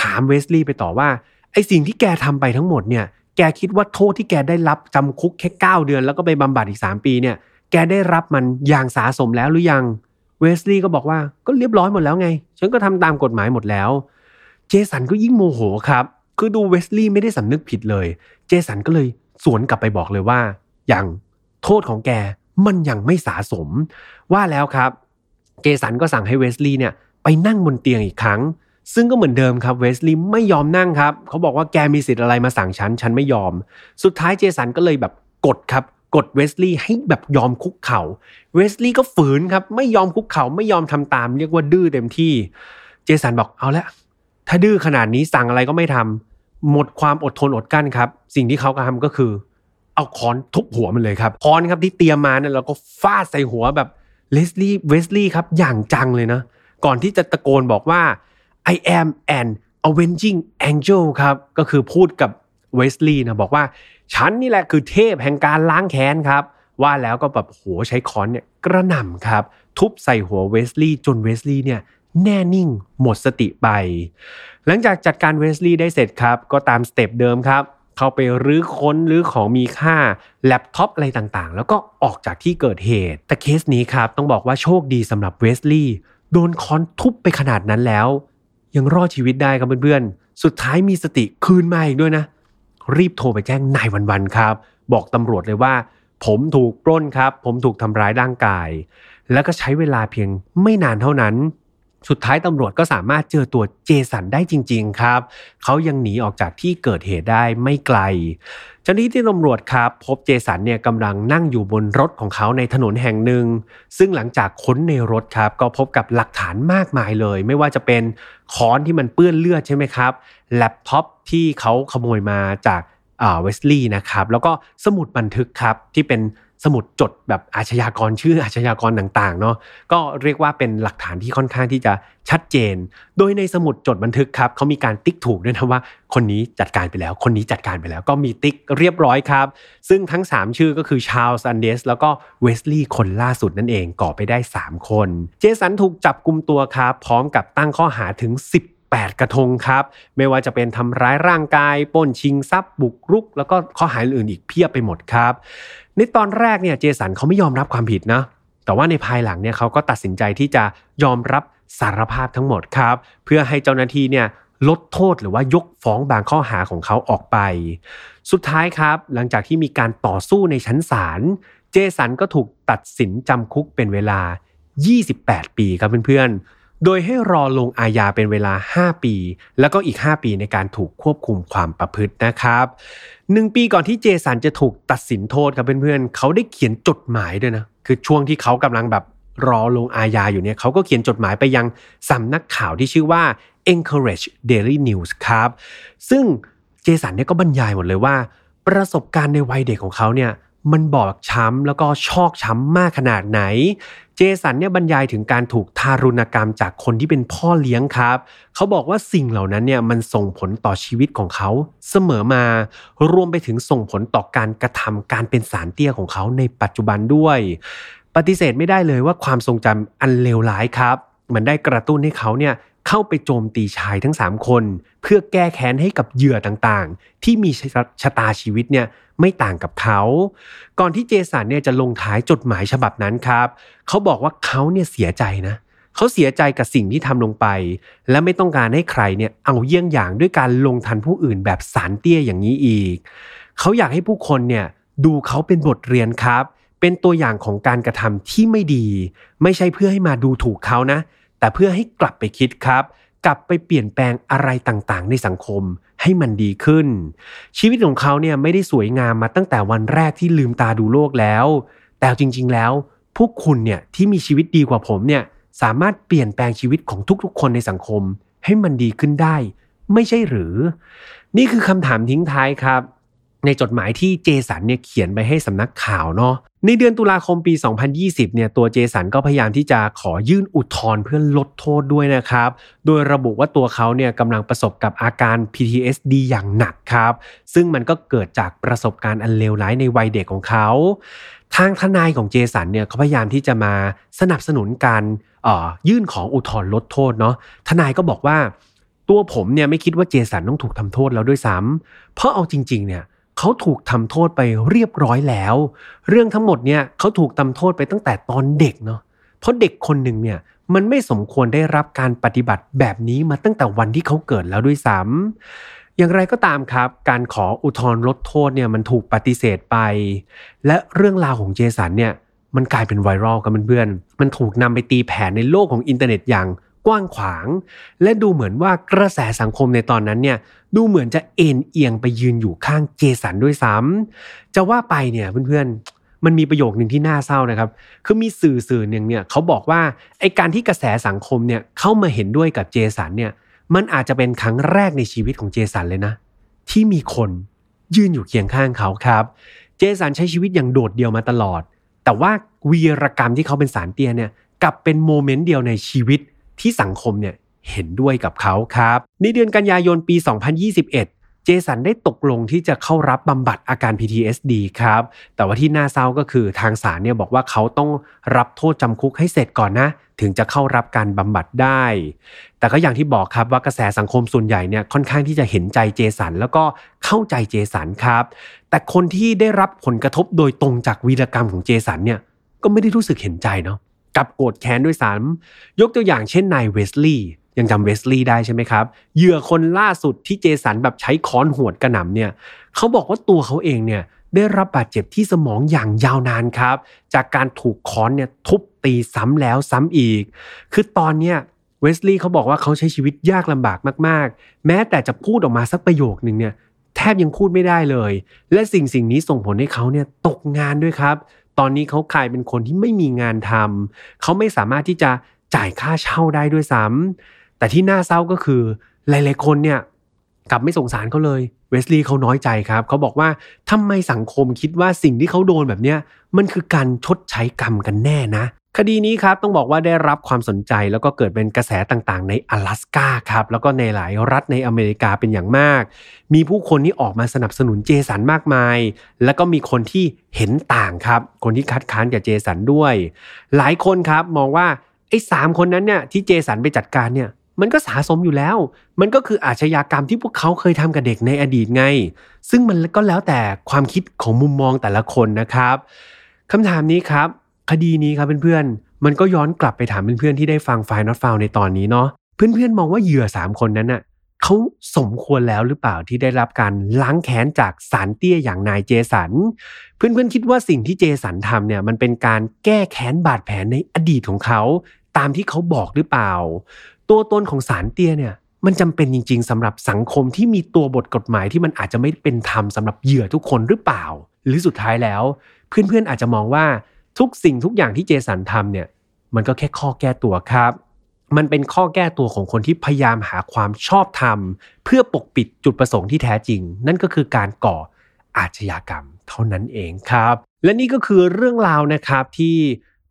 A: ถามเวสลีย์ไปต่อว่า ไอสิ่งที่แกทำไปทั้งหมดเนี่ย แกคิดว่าโทษที่แกได้รับจำคุกแค่ 9 เดือน แล้วก็ไปบำบัดอีก 3 ปีเนี่ย แกได้รับมันอย่างสาสมแล้วหรือยัง เวสลีย์ก็บอกว่าก็เรียบร้อยหมดแล้วไง ฉันก็ทำตามกฎหมายหมดแล้ว เจสันก็ยิ่งโมโหครับ คือดูเวสลีย์ไม่ได้สำนึกผิดเลย เจสันก็เลยสวนกลับไปบอกเลยว่าอย่างโทษของแกมันยังไม่สาสม ว่าแล้วครับ เจสันก็สั่งให้เวสลีย์เนี่ยไปนั่งบนเตียงอีกครั้ง ซึ่งก็เหมือนเดิมครับเวสลีย์ไม่ยอมนั่งครับ เขาบอกว่าแกมีสิทธิ์อะไรมาสั่งฉัน ฉันไม่ยอม สุดท้ายเจสันก็เลยแบบกดครับกดเวสลีย์ให้แบบยอมคุกเขา่าเวสลีย์ก็ฝืนครับ ไม่ยอมคุกเขา่าไม่ยอมทำตาม เรียกว่าดื้อเต็มที่ เจสันบอกเอาละถ้าดื้อขนาดนี้สั่งอะไรก็ไม่ทำ หมดความอดทนอดกั้นครับ สิ่งที่เขาทำก็คือ เอาค้อนทุบหัวมันเลยครับค้อนครับที่เตรียมมาเนี่ยเราก็ฟาดใส่หัวแบบเลสลี่เวสลีย์ครับอย่างจังเลยนะ ก่อนที่จะตะโกนบอกว่า I am an avenging angel ครับ ก็คือพูดกับเวสลีย์นะบอกว่า ฉันนี่แหละคือเทพแห่งการล้างแค้นครับ ว่าแล้วก็แบบโหใช้ค้อนเนี่ยกระหน่ำครับ ทุบใส่หัวเวสลีย์จนเวสลีย์เนี่ย แน่นิ่ง หมดสติไป หลังจากจัดการเวสลีย์ได้เสร็จครับ ก็ตาม step เดิมครับ เข้าไปรื้อค้นหรือของมีค่าแล็ปท็อปอะไรต่างๆ แล้วก็ออกจากที่เกิดเหตุ แต่เคสนี้ครับต้องบอกว่าโชคดีสำหรับเวสลีย์โดนค้อนทุบไปขนาดนั้นแล้ว ยังรอดชีวิตได้ครับเพื่อนๆ สุดท้ายมีสติคืนมาอีกด้วยนะ รีบโทรไปแจ้งนายวันๆครับ บอกตำรวจเลยว่า ผมถูกปล้นครับ ผมถูกทำร้ายร่างกาย แล้วก็ใช้เวลาเพียงไม่นานเท่านั้น สุดท้ายตำรวจก็สามารถเจอตัวเจสันได้จริง ๆ ครับ เขายังหนีออกจากที่เกิดเหตุได้ไม่ไกล เจ้าหน้าที่ตำรวจครับ พบเจสันเนี่ยกำลังนั่งอยู่บนรถของเขาในถนนแห่งหนึ่ง ซึ่งหลังจากค้นในรถครับ ก็พบกับหลักฐานมากมายเลย ไม่ว่าจะเป็นค้อนที่มันเปื้อนเลือดใช่ไหมครับ แล็ปท็อปที่เขาขโมยมาจากเวสลีย์นะครับ แล้วก็สมุดบันทึกครับที่เป็น สมุดจดแบบอาชญากรชื่ออาชญากรต่างๆเนาะก็เรียกว่าเป็นหลักฐานที่ค่อนข้างที่จะชัดเจน โดยในสมุดจดบันทึกครับเขามีการติ๊กถูกด้วยนะว่า คนนี้จัดการไปแล้ว คนนี้จัดการไปแล้ว ก็มีติ๊กเรียบร้อยครับ ซึ่งทั้ง 3 ชื่อก็คือชาลส์อันเดสแล้วก็เวสลีย์คนล่าสุดนั่นเองก่อไปได้ 3 คน เจสันถูกจับกลุ่มตัวครับพร้อมกับตั้งข้อหาถึง 10 8 กระทงครับ ไม่ว่าจะเป็นทำร้ายร่างกายป้นชิงทรัพย์บุกรุก แล้วก็ข้อหาอื่นอีกเพียบไปหมดครับ ในตอนแรกเนี่ยเจสันเขาไม่ยอมรับความผิดนะแต่ว่าในภายหลังเนี่ยเขาก็ตัดสินใจที่จะยอมรับสารภาพทั้งหมดครับ เพื่อให้เจ้าหน้าที่เนี่ยลดโทษหรือว่ายกฟ้องบางข้อหาของเขาออกไป สุดท้ายครับ หลังจากที่มีการต่อสู้ในชั้นศาลเจสันก็ถูกตัดสินจำคุกเป็นเวลา 28 ปีครับเพื่อนๆ โดยให้รอลงอาญาเป็นเวลา 5 ปี แล้วก็อีก 5 ปีในการถูกควบคุมความประพฤตินะครับหนึ่งปีก่อนที่เจสันจะถูกตัดสินโทษครับเพื่อนๆเขาได้เขียนจดหมายด้วยนะ คือช่วงที่เขากำลังแบบรอลงอาญาอยู่เนี่ยเขาก็เขียนจดหมายไปยังสำนักข่าวที่ชื่อว่า Encourage Daily News ครับ ซึ่งเจสันเนี่ยก็บรรยายหมดเลยว่า ประสบการณ์ในวัยเด็กของเขาเนี่ยมันบอบช้ำแล้วก็ชอกช้ำมากขนาดไหน เจสันเนี่ยบรรยายถึงการถูกทารุณกรรมจากคนที่เป็นพ่อเลี้ยงครับ เขาบอกว่าสิ่งเหล่านั้นเนี่ยมันส่งผลต่อชีวิตของเขาเสมอมา รวมไปถึงส่งผลต่อการกระทำการเป็นสารเตี้ยของเขาในปัจจุบันด้วย ปฏิเสธไม่ได้เลยว่าความทรงจำอันเลวร้ายครับ มันได้กระตุ้นให้เขาเนี่ย เข้าไปโจมตีชายทั้ง 3 คน เพื่อแก้แค้นให้กับเหยื่อต่างๆ ที่มีชะตาชีวิตเนี่ยไม่ต่างกับเขา ก่อนที่เจสันเนี่ยจะลงท้ายจดหมายฉบับนั้นครับเขาบอกว่าเขาเนี่ยเสียใจนะเขาเสียใจกับสิ่งที่ทำลงไป และไม่ต้องการให้ใครเนี่ยเอาเยี่ยงอย่างด้วยการลงทันผู้อื่นแบบสารเตี้ยอย่างนี้อีก เขาอยากให้ผู้คนเนี่ยดูเขาเป็นบทเรียนครับ เป็นตัวอย่างของการกระทำที่ไม่ดี ไม่ใช่เพื่อให้มาดูถูกเขานะ แต่เพื่อให้กลับไปคิดครับ กลับไปเปลี่ยนแปลงอะไรต่างๆ ในสังคมให้มันดีขึ้น ชีวิตของเขาเนี่ยไม่ได้สวยงามมาตั้งแต่วันแรกที่ลืมตาดูโลกแล้ว แต่จริง ๆ แล้ว พวกคุณเนี่ยที่มีชีวิตดีกว่าผมเนี่ยสามารถเปลี่ยนแปลงชีวิตของทุกๆ คนในสังคม ให้มันดีขึ้นได้ ไม่ใช่หรือ นี่คือคำถามทิ้งท้ายครับ ในจดหมายที่เจสันเนี่ยเขียนไปให้สำนักข่าวเนาะในเดือนตุลาคมปี 2020 เนี่ยตัวเจสันก็พยายามที่จะขอยื่นอุทธรณ์เพื่อลดโทษด้วยนะครับ โดยระบุว่าตัวเขาเนี่ยกำลังประสบกับอาการ PTSD อย่างหนักครับ ซึ่งมันก็เกิดจากประสบการณ์อันเลวร้ายในวัยเด็กของเขา ทางทนายของเจสันเนี่ยเขาพยายามที่จะมาสนับสนุนการยื่นของอุทธรณ์ลดโทษเนาะทนายก็บอกว่า ตัวผมเนี่ยไม่คิดว่าเจสันต้องถูกทำโทษแล้วด้วยซ้ำเพราะเอาจริง ๆ เนี่ย เขาถูกทำโทษไปเรียบร้อยแล้ว เรื่องทั้งหมดเนี่ยเขาถูกทำโทษไปตั้งแต่ตอนเด็กเนาะเพราะเด็กคนหนึ่งเนี่ยมันไม่สมควรได้รับการปฏิบัติแบบนี้มาตั้งแต่วันที่เขาเกิดแล้วด้วยซ้ำอย่างไรก็ตามครับ การขออุทธรณ์ลดโทษเนี่ยมันถูกปฏิเสธไป และเรื่องราวของเจสันเนี่ยมันกลายเป็นไวรัลกับเพื่อนๆมันถูกนำไปตีแผ่ในโลกของอินเทอร์เน็ตอย่าง กว้างขวาง และดูเหมือนว่ากระแสสังคมในตอนนั้นเนี่ยดูเหมือนจะเอ็นเอียงไปยืนอยู่ข้างเจสันด้วยซ้ำจะว่าไปเนี่ยเพื่อนๆมันมีประโยคหนึ่งที่น่าเศร้านะครับ คือมีสื่อสื่อหนึ่งเนี่ยเขาบอกว่าไอการที่กระแสสังคมเนี่ยเข้ามาเห็นด้วยกับเจสันเนี่ยมันอาจจะเป็นครั้งแรกในชีวิตของเจสันเลยนะ ที่มีคนยืนอยู่เคียงข้างเขาครับ เจสันใช้ชีวิตอย่างโดดเดี่ยวมาตลอด แต่ว่าวีรกรรมที่เขาเป็นสารเตี้ยเนี่ยกลับเป็นโมเมนต์เดียวในชีวิต ที่สังคมเนี่ยเห็นด้วยกับเขาครับ ในเดือนกันยายนปี 2021 เจสันได้ตกลงที่จะเข้ารับบำบัดอาการ PTSD ครับ แต่ว่าที่น่าเศร้าก็คือทางศาลเนี่ยบอกว่าเขาต้องรับโทษจำคุกให้เสร็จก่อนนะ ถึงจะเข้ารับการบำบัดได้ แต่ก็อย่างที่บอกครับว่ากระแสสังคมส่วนใหญ่เนี่ยค่อนข้างที่จะเห็นใจเจสันแล้วก็เข้าใจเจสันครับ แต่คนที่ได้รับผลกระทบโดยตรงจากวีรกรรมของเจสันเนี่ยก็ไม่ได้รู้สึกเห็นใจเนาะ กับโกรธแค้นด้วยซ้ำยกตัวอย่างเช่นนายเวสลีย์ยังจำเวสลีย์ได้ใช่ไหมครับเหยื่อคนล่าสุดที่เจสันแบบใช้ค้อนหวดกระหน่ำเนี่ยเขาบอกว่าตัวเขาเองเนี่ยได้รับบาดเจ็บที่สมองอย่างยาวนานครับ จากการถูกค้อนเนี่ยทุบตีซ้ำแล้วซ้ำอีก คือตอนเนี้ยเวสลีย์เขาบอกว่าเขาใช้ชีวิตยากลำบากมากๆ แม้แต่จะพูดออกมาสักประโยคนึงเนี่ยแทบยังพูดไม่ได้เลย และสิ่งสิ่งนี้ส่งผลให้เขาเนี่ยตกงานด้วยครับ ตอนนี้เขากลายเป็นคนที่ไม่มีงานทำเขาไม่สามารถที่จะจ่ายค่าเช่าได้ด้วยซ้ำแต่ที่น่าเศร้าก็คือหลายๆคนเนี่ยกลับไม่สงสารเขาเลยเวสลีย์เขาน้อยใจครับ เขาบอกว่าทำไมสังคมคิดว่าสิ่งที่เขาโดนแบบเนี้ยมันคือการชดใช้กรรมกันแน่นะ คดีนี้ครับต้องบอกว่าได้รับความสนใจแล้วก็เกิดเป็นกระแสต่างๆ ใน阿拉สกาครับแล้วก็ในหลายรัฐในอเมริกาเป็นอย่างมาก มีผู้คนที่ออกมาสนับสนุนเจสันมากมาย แล้วก็มีคนที่เห็นต่างครับ คนที่คัดค้านกับเจสันด้วย หลายคนครับมองว่าไอ้สามคนนั้นเนี่ยที่เจสันไปจัดการเนี่ยมันก็สะสมอยู่แล้ว มันก็คืออาชญากรรมที่พวกเขาเคยทำกับเด็กในอดีตไง ซึ่งมันก็แล้วแต่ความคิดของมุมมองแต่ละคนนะครับคำถามนี้ครับ คดีนี้ครับเพื่อนๆ มันก็ย้อนกลับไปถามเพื่อนๆที่ได้ฟังไฟนอตฟาวในตอนนี้เนาะ เพื่อนๆมองว่าเหยื่อ 3 คนนั้นน่ะเขาสมควรแล้วหรือเปล่าที่ได้รับการล้างแค้นจากสารเตี้ยอย่างนายเจสัน เพื่อนๆคิดว่าสิ่งที่เจสันทำเนี่ยมันเป็นการแก้แค้นบาดแผลในอดีตของเขา ตามที่เขาบอกหรือเปล่า ตัวตนของสารเตี้ยเนี่ยมันจำเป็นจริง ๆสำหรับสังคมที่มีตัวบทกฎหมายที่มันอาจจะไม่เป็นธรรมสำหรับเหยื่อทุกคนหรือเปล่า หรือสุดท้ายแล้ว เพื่อนๆอาจจะมองว่า ทุกสิ่งทุกอย่างที่เจสันทำเนี่ยมันก็แค่ข้อแก้ตัวครับ มันเป็นข้อแก้ตัวของคนที่พยายามหาความชอบธรรม เพื่อปกปิดจุดประสงค์ที่แท้จริง นั่นก็คือการก่ออาชญากรรมเท่านั้นเองครับ และนี่ก็คือเรื่องราวนะครับที่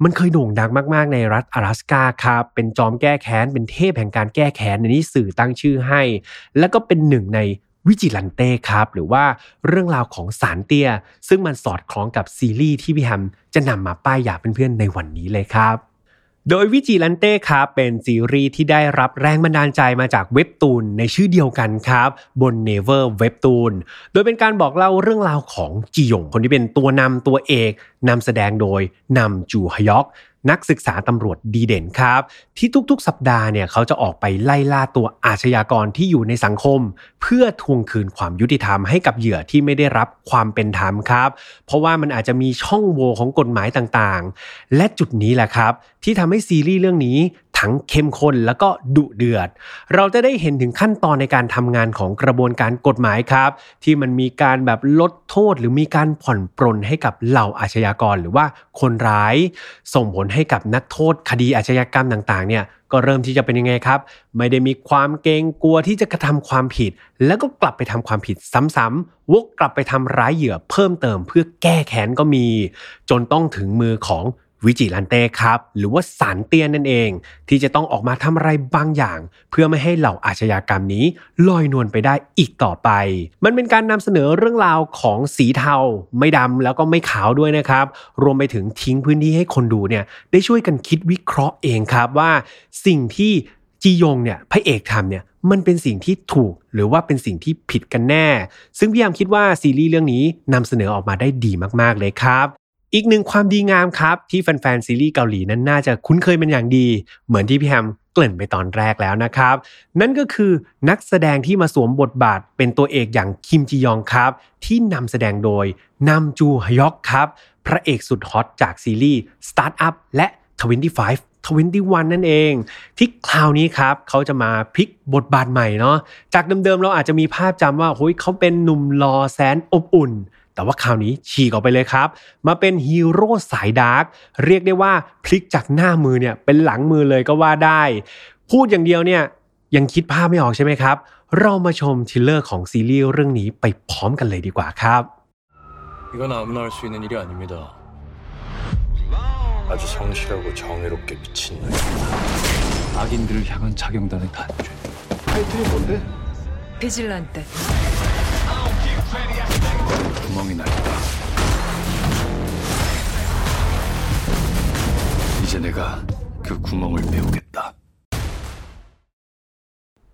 A: มันเคยโด่งดังมาก ๆ ในรัฐ阿拉斯กาครับ เป็นจอมแก้แค้น เป็นเทพแห่งการแก้แค้นในนี้สื่อตั้งชื่อให้ แล้วก็เป็นหนึ่งใน วิจิลันเต้ครับ หรือว่าเรื่องราวของสารเตี้ย ซึ่งมันสอดคล้องกับซีรีส์ที่พี่แฮมจะนำมาป้ายยาเพื่อนๆในวันนี้เลยครับโดยวิจิลันเต้ครับเป็นซีรีส์ที่ได้รับแรงบันดาลใจมาจากเว็บตูนในชื่อเดียวกันครับบน Never เว็บตูนโดยเป็นการบอกเล่าเรื่องราวของจียงคนที่เป็นตัวนำตัวเอกนำแสดงโดยนำจูฮยอก นักศึกษาตำรวจดีเด่นครับ ที่ทุกๆ สัปดาห์เนี่ยเขาจะออกไปไล่ล่าตัวอาชญากรที่อยู่ในสังคม เพื่อทวงคืนความยุติธรรมให้กับเหยื่อที่ไม่ได้รับความเป็นธรรมครับ เพราะว่ามันอาจจะมีช่องโหว่ของกฎหมายต่างๆ และจุดนี้แหละครับ ที่ทำให้ซีรีส์เรื่องนี้ ทั้งเข้มข้นแล้วก็ดุเดือด เราจะได้เห็นถึงขั้นตอนในการทำงานของกระบวนการกฎหมายครับ ที่มันมีการแบบลดโทษ หรือมีการผ่อนปรนให้กับเหล่าอาชญากรหรือว่าคนร้าย ส่งผลให้กับนักโทษคดีอาชญากรรมต่างๆเนี่ยก็เริ่มที่จะเป็นยังไงครับ ไม่ได้มีความเกรงกลัวที่จะกระทำความผิด แล้วก็กลับไปทำความผิดซ้ำๆวกกลับไปทำร้ายเหยื่อเพิ่มเติมเพื่อแก้แค้นก็มี จนต้องถึงมือของ วิจิลันเต้ครับ หรือว่าสารเตี้ยนนั่นเอง ที่จะต้องออกมาทำอะไรบางอย่าง เพื่อไม่ให้เหล่าอาชญากรรมนี้ลอยนวลไปได้อีกต่อไป มันเป็นการนำเสนอเรื่องราวของสีเทา ไม่ดำแล้วก็ไม่ขาวด้วยนะครับ รวมไปถึงทิ้งพื้นที่ให้คนดูเนี่ยได้ช่วยกันคิดวิเคราะห์เองครับว่า สิ่งที่จียงเนี่ยพระเอกทำเนี่ยมันเป็นสิ่งที่ถูกหรือว่าเป็นสิ่งที่ผิดกันแน่ ซึ่งพี่ยามคิดว่าซีรีส์เรื่องนี้นำเสนอออกมาได้ดีมากๆเลยครับ อีกหนึ่งความดีงามครับ ที่แฟนๆซีรีส์เกาหลีนั้นน่าจะคุ้นเคยเป็นอย่างดี เหมือนที่พี่แฮมเกริ่นไปตอนแรกแล้วนะครับ นั่นก็คือนักแสดงที่มาสวมบทบาทเป็นตัวเอกอย่างคิมจียองครับ ที่นำแสดงโดยนัมจูฮยอกครับ พระเอกสุดฮอตจากซีรีส์ Startup และ 25 21 นั่นเอง ที่คราวนี้ครับ เขาจะมาพลิกบทบาทใหม่เนาะจากเดิมๆ เราอาจจะมีภาพจำว่าเฮ้ยเขาเป็นหนุ่มหล่อแสนอบอุ่น แต่ว่าคราวนี้ฉีกออกไปเลยครับ มาเป็นฮีโร่สายดาร์กเรียกได้ว่าพลิกจากหน้ามือเนี่ยเป็นหลังมือเลยก็ว่าได้ พูดอย่างเดียวเนี่ยยังคิดภาพไม่ออกใช่ไหมครับ เรามาชมทิลเลอร์ของซีรีส์เรื่องนี้ไปพร้อมกันเลยดีกว่าครับ
B: 이건 아무나 할 수 있는 일이 아닙니다. 아주 성실하고 정의롭게 미친 놈. 악인들을 향한 자경단의 단죄. 타이틀이 뭔데?
C: 비질란테
B: 구멍이 날까. 이제 내가 그 구멍을 메우겠다.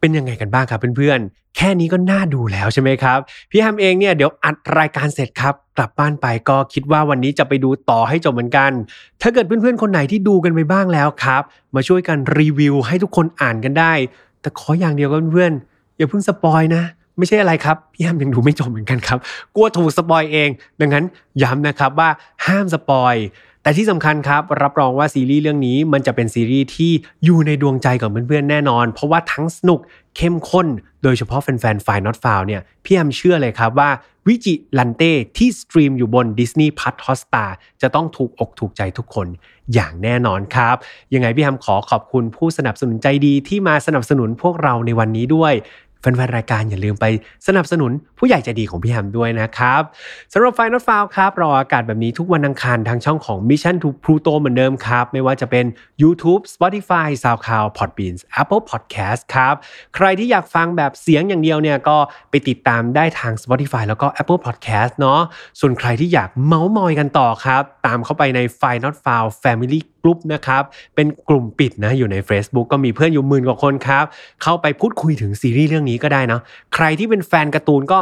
A: เป็นยังไงกันบ้างครับเพื่อนๆ แค่นี้ก็น่าดูแล้วใช่ไหมครับ พี่แฮมเองเนี่ยเดี๋ยวอัดรายการเสร็จครับ กลับบ้านไปก็คิดว่าวันนี้จะไปดูต่อให้จบเหมือนกัน ถ้าเกิดเพื่อนๆ คนไหนที่ดูกันไปบ้างแล้วครับ มาช่วยกันรีวิวให้ทุกคนอ่านกันได้ แต่ขออย่างเดียวก็เพื่อนๆ อย่าเพิ่งสปอยนะ ไม่ใช่อะไรครับ พี่แฮมยังดูไม่จบเหมือนกันครับ กลัวถูก spoil เอง ดังนั้นย้ำนะครับว่าห้าม spoil แต่ที่สำคัญครับ รับรองว่าซีรีส์เรื่องนี้มันจะเป็นซีรีส์ที่อยู่ในดวงใจของเพื่อนๆแน่นอน เพราะว่าทั้งสนุกเข้มข้น โดยเฉพาะแฟนๆฝ่าย not f o u เนี่ยพี่แฮมเชื่อเลยครับว่าวิจิลันเต้ที่สตรีมอยู่บน Disney p l u s Hotstar จะต้องถูกอกถูกใจทุกคนอย่างแน่นอนครับ ยังไงพี่แฮมขอขอบคุณผู้สนับสนุนใจดีที่มาสนับสนุนพวกเราในวันนี้ด้วย แฟนๆรายการอย่าลืมไปสนับสนุนผู้ใหญ่ใจดีของพี่แฮมด้วยนะครับสำหรับ Final f i l e ครับรออากาศแบบนี้ทุกวันอังคารทางช่องของ Mission to Pluto เหมือนเดิมครับ ไม่ว่าจะเป็น YouTube Spotify SoundCloud Podbean Apple Podcast ครับใครที่อยากฟังแบบเสียงอย่างเดียวเนี่ยก็ไปติดตามได้ทาง Spotify แล้วก็ Apple Podcast เนาะส่วนใครที่อยากเมาส์มอยกันต่อครับ ตามเข้าไปใน Final f i l e Family กลุ่มนะครับ เป็นกลุ่มปิดนะอยู่ใน Facebook ก็มีเพื่อนอยู่หมื่นกว่าคนครับ เข้าไปพูดคุยถึงซีรีส์เรื่องนี้ก็ได้นะใครที่เป็นแฟนการ์ตูนก็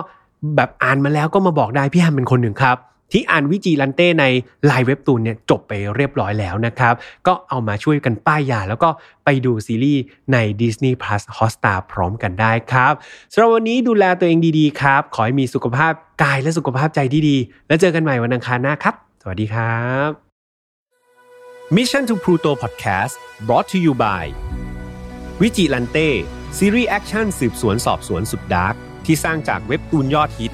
A: แบบอ่านมาแล้วก็มาบอกได้พี่แฮมเป็นคนหนึ่งครับที่อ่านวิจีลันเต้ในไลน์เว็บตูนเนี่ยจบไปเรียบร้อยแล้วนะครับ ก็เอามาช่วยกันป้ายยา แล้วก็ไปดูซีรีส์ใน Disney Plus Hotstar พร้อมกันได้ครับสำหรับวันนี้ดูแลตัวเองดีๆครับ ขอให้มีสุขภาพกายและสุขภาพใจที่ดี แล้วเจอกันใหม่วันอังคารหน้าครับ สวัสดีครับ Mission to Pluto Podcast brought to you by Vigilante ซีรีส์แอคชั่นสืบสวนสอบสวนสุดดาร์กที่สร้างจากเว็บตูนยอดฮิต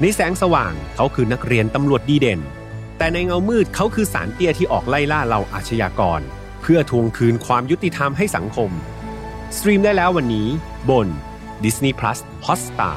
A: ในแสงสว่างเขาคือนักเรียนตำรวจดีเด่น แต่ในเงามืดเขาคือศาลเตี้ยที่ออกไล่ล่าเหล่าอาชญากร เพื่อทวงคืนความยุติธรรมให้สังคม stream ได้แล้ววันนี้บน Disney Plus Hotstar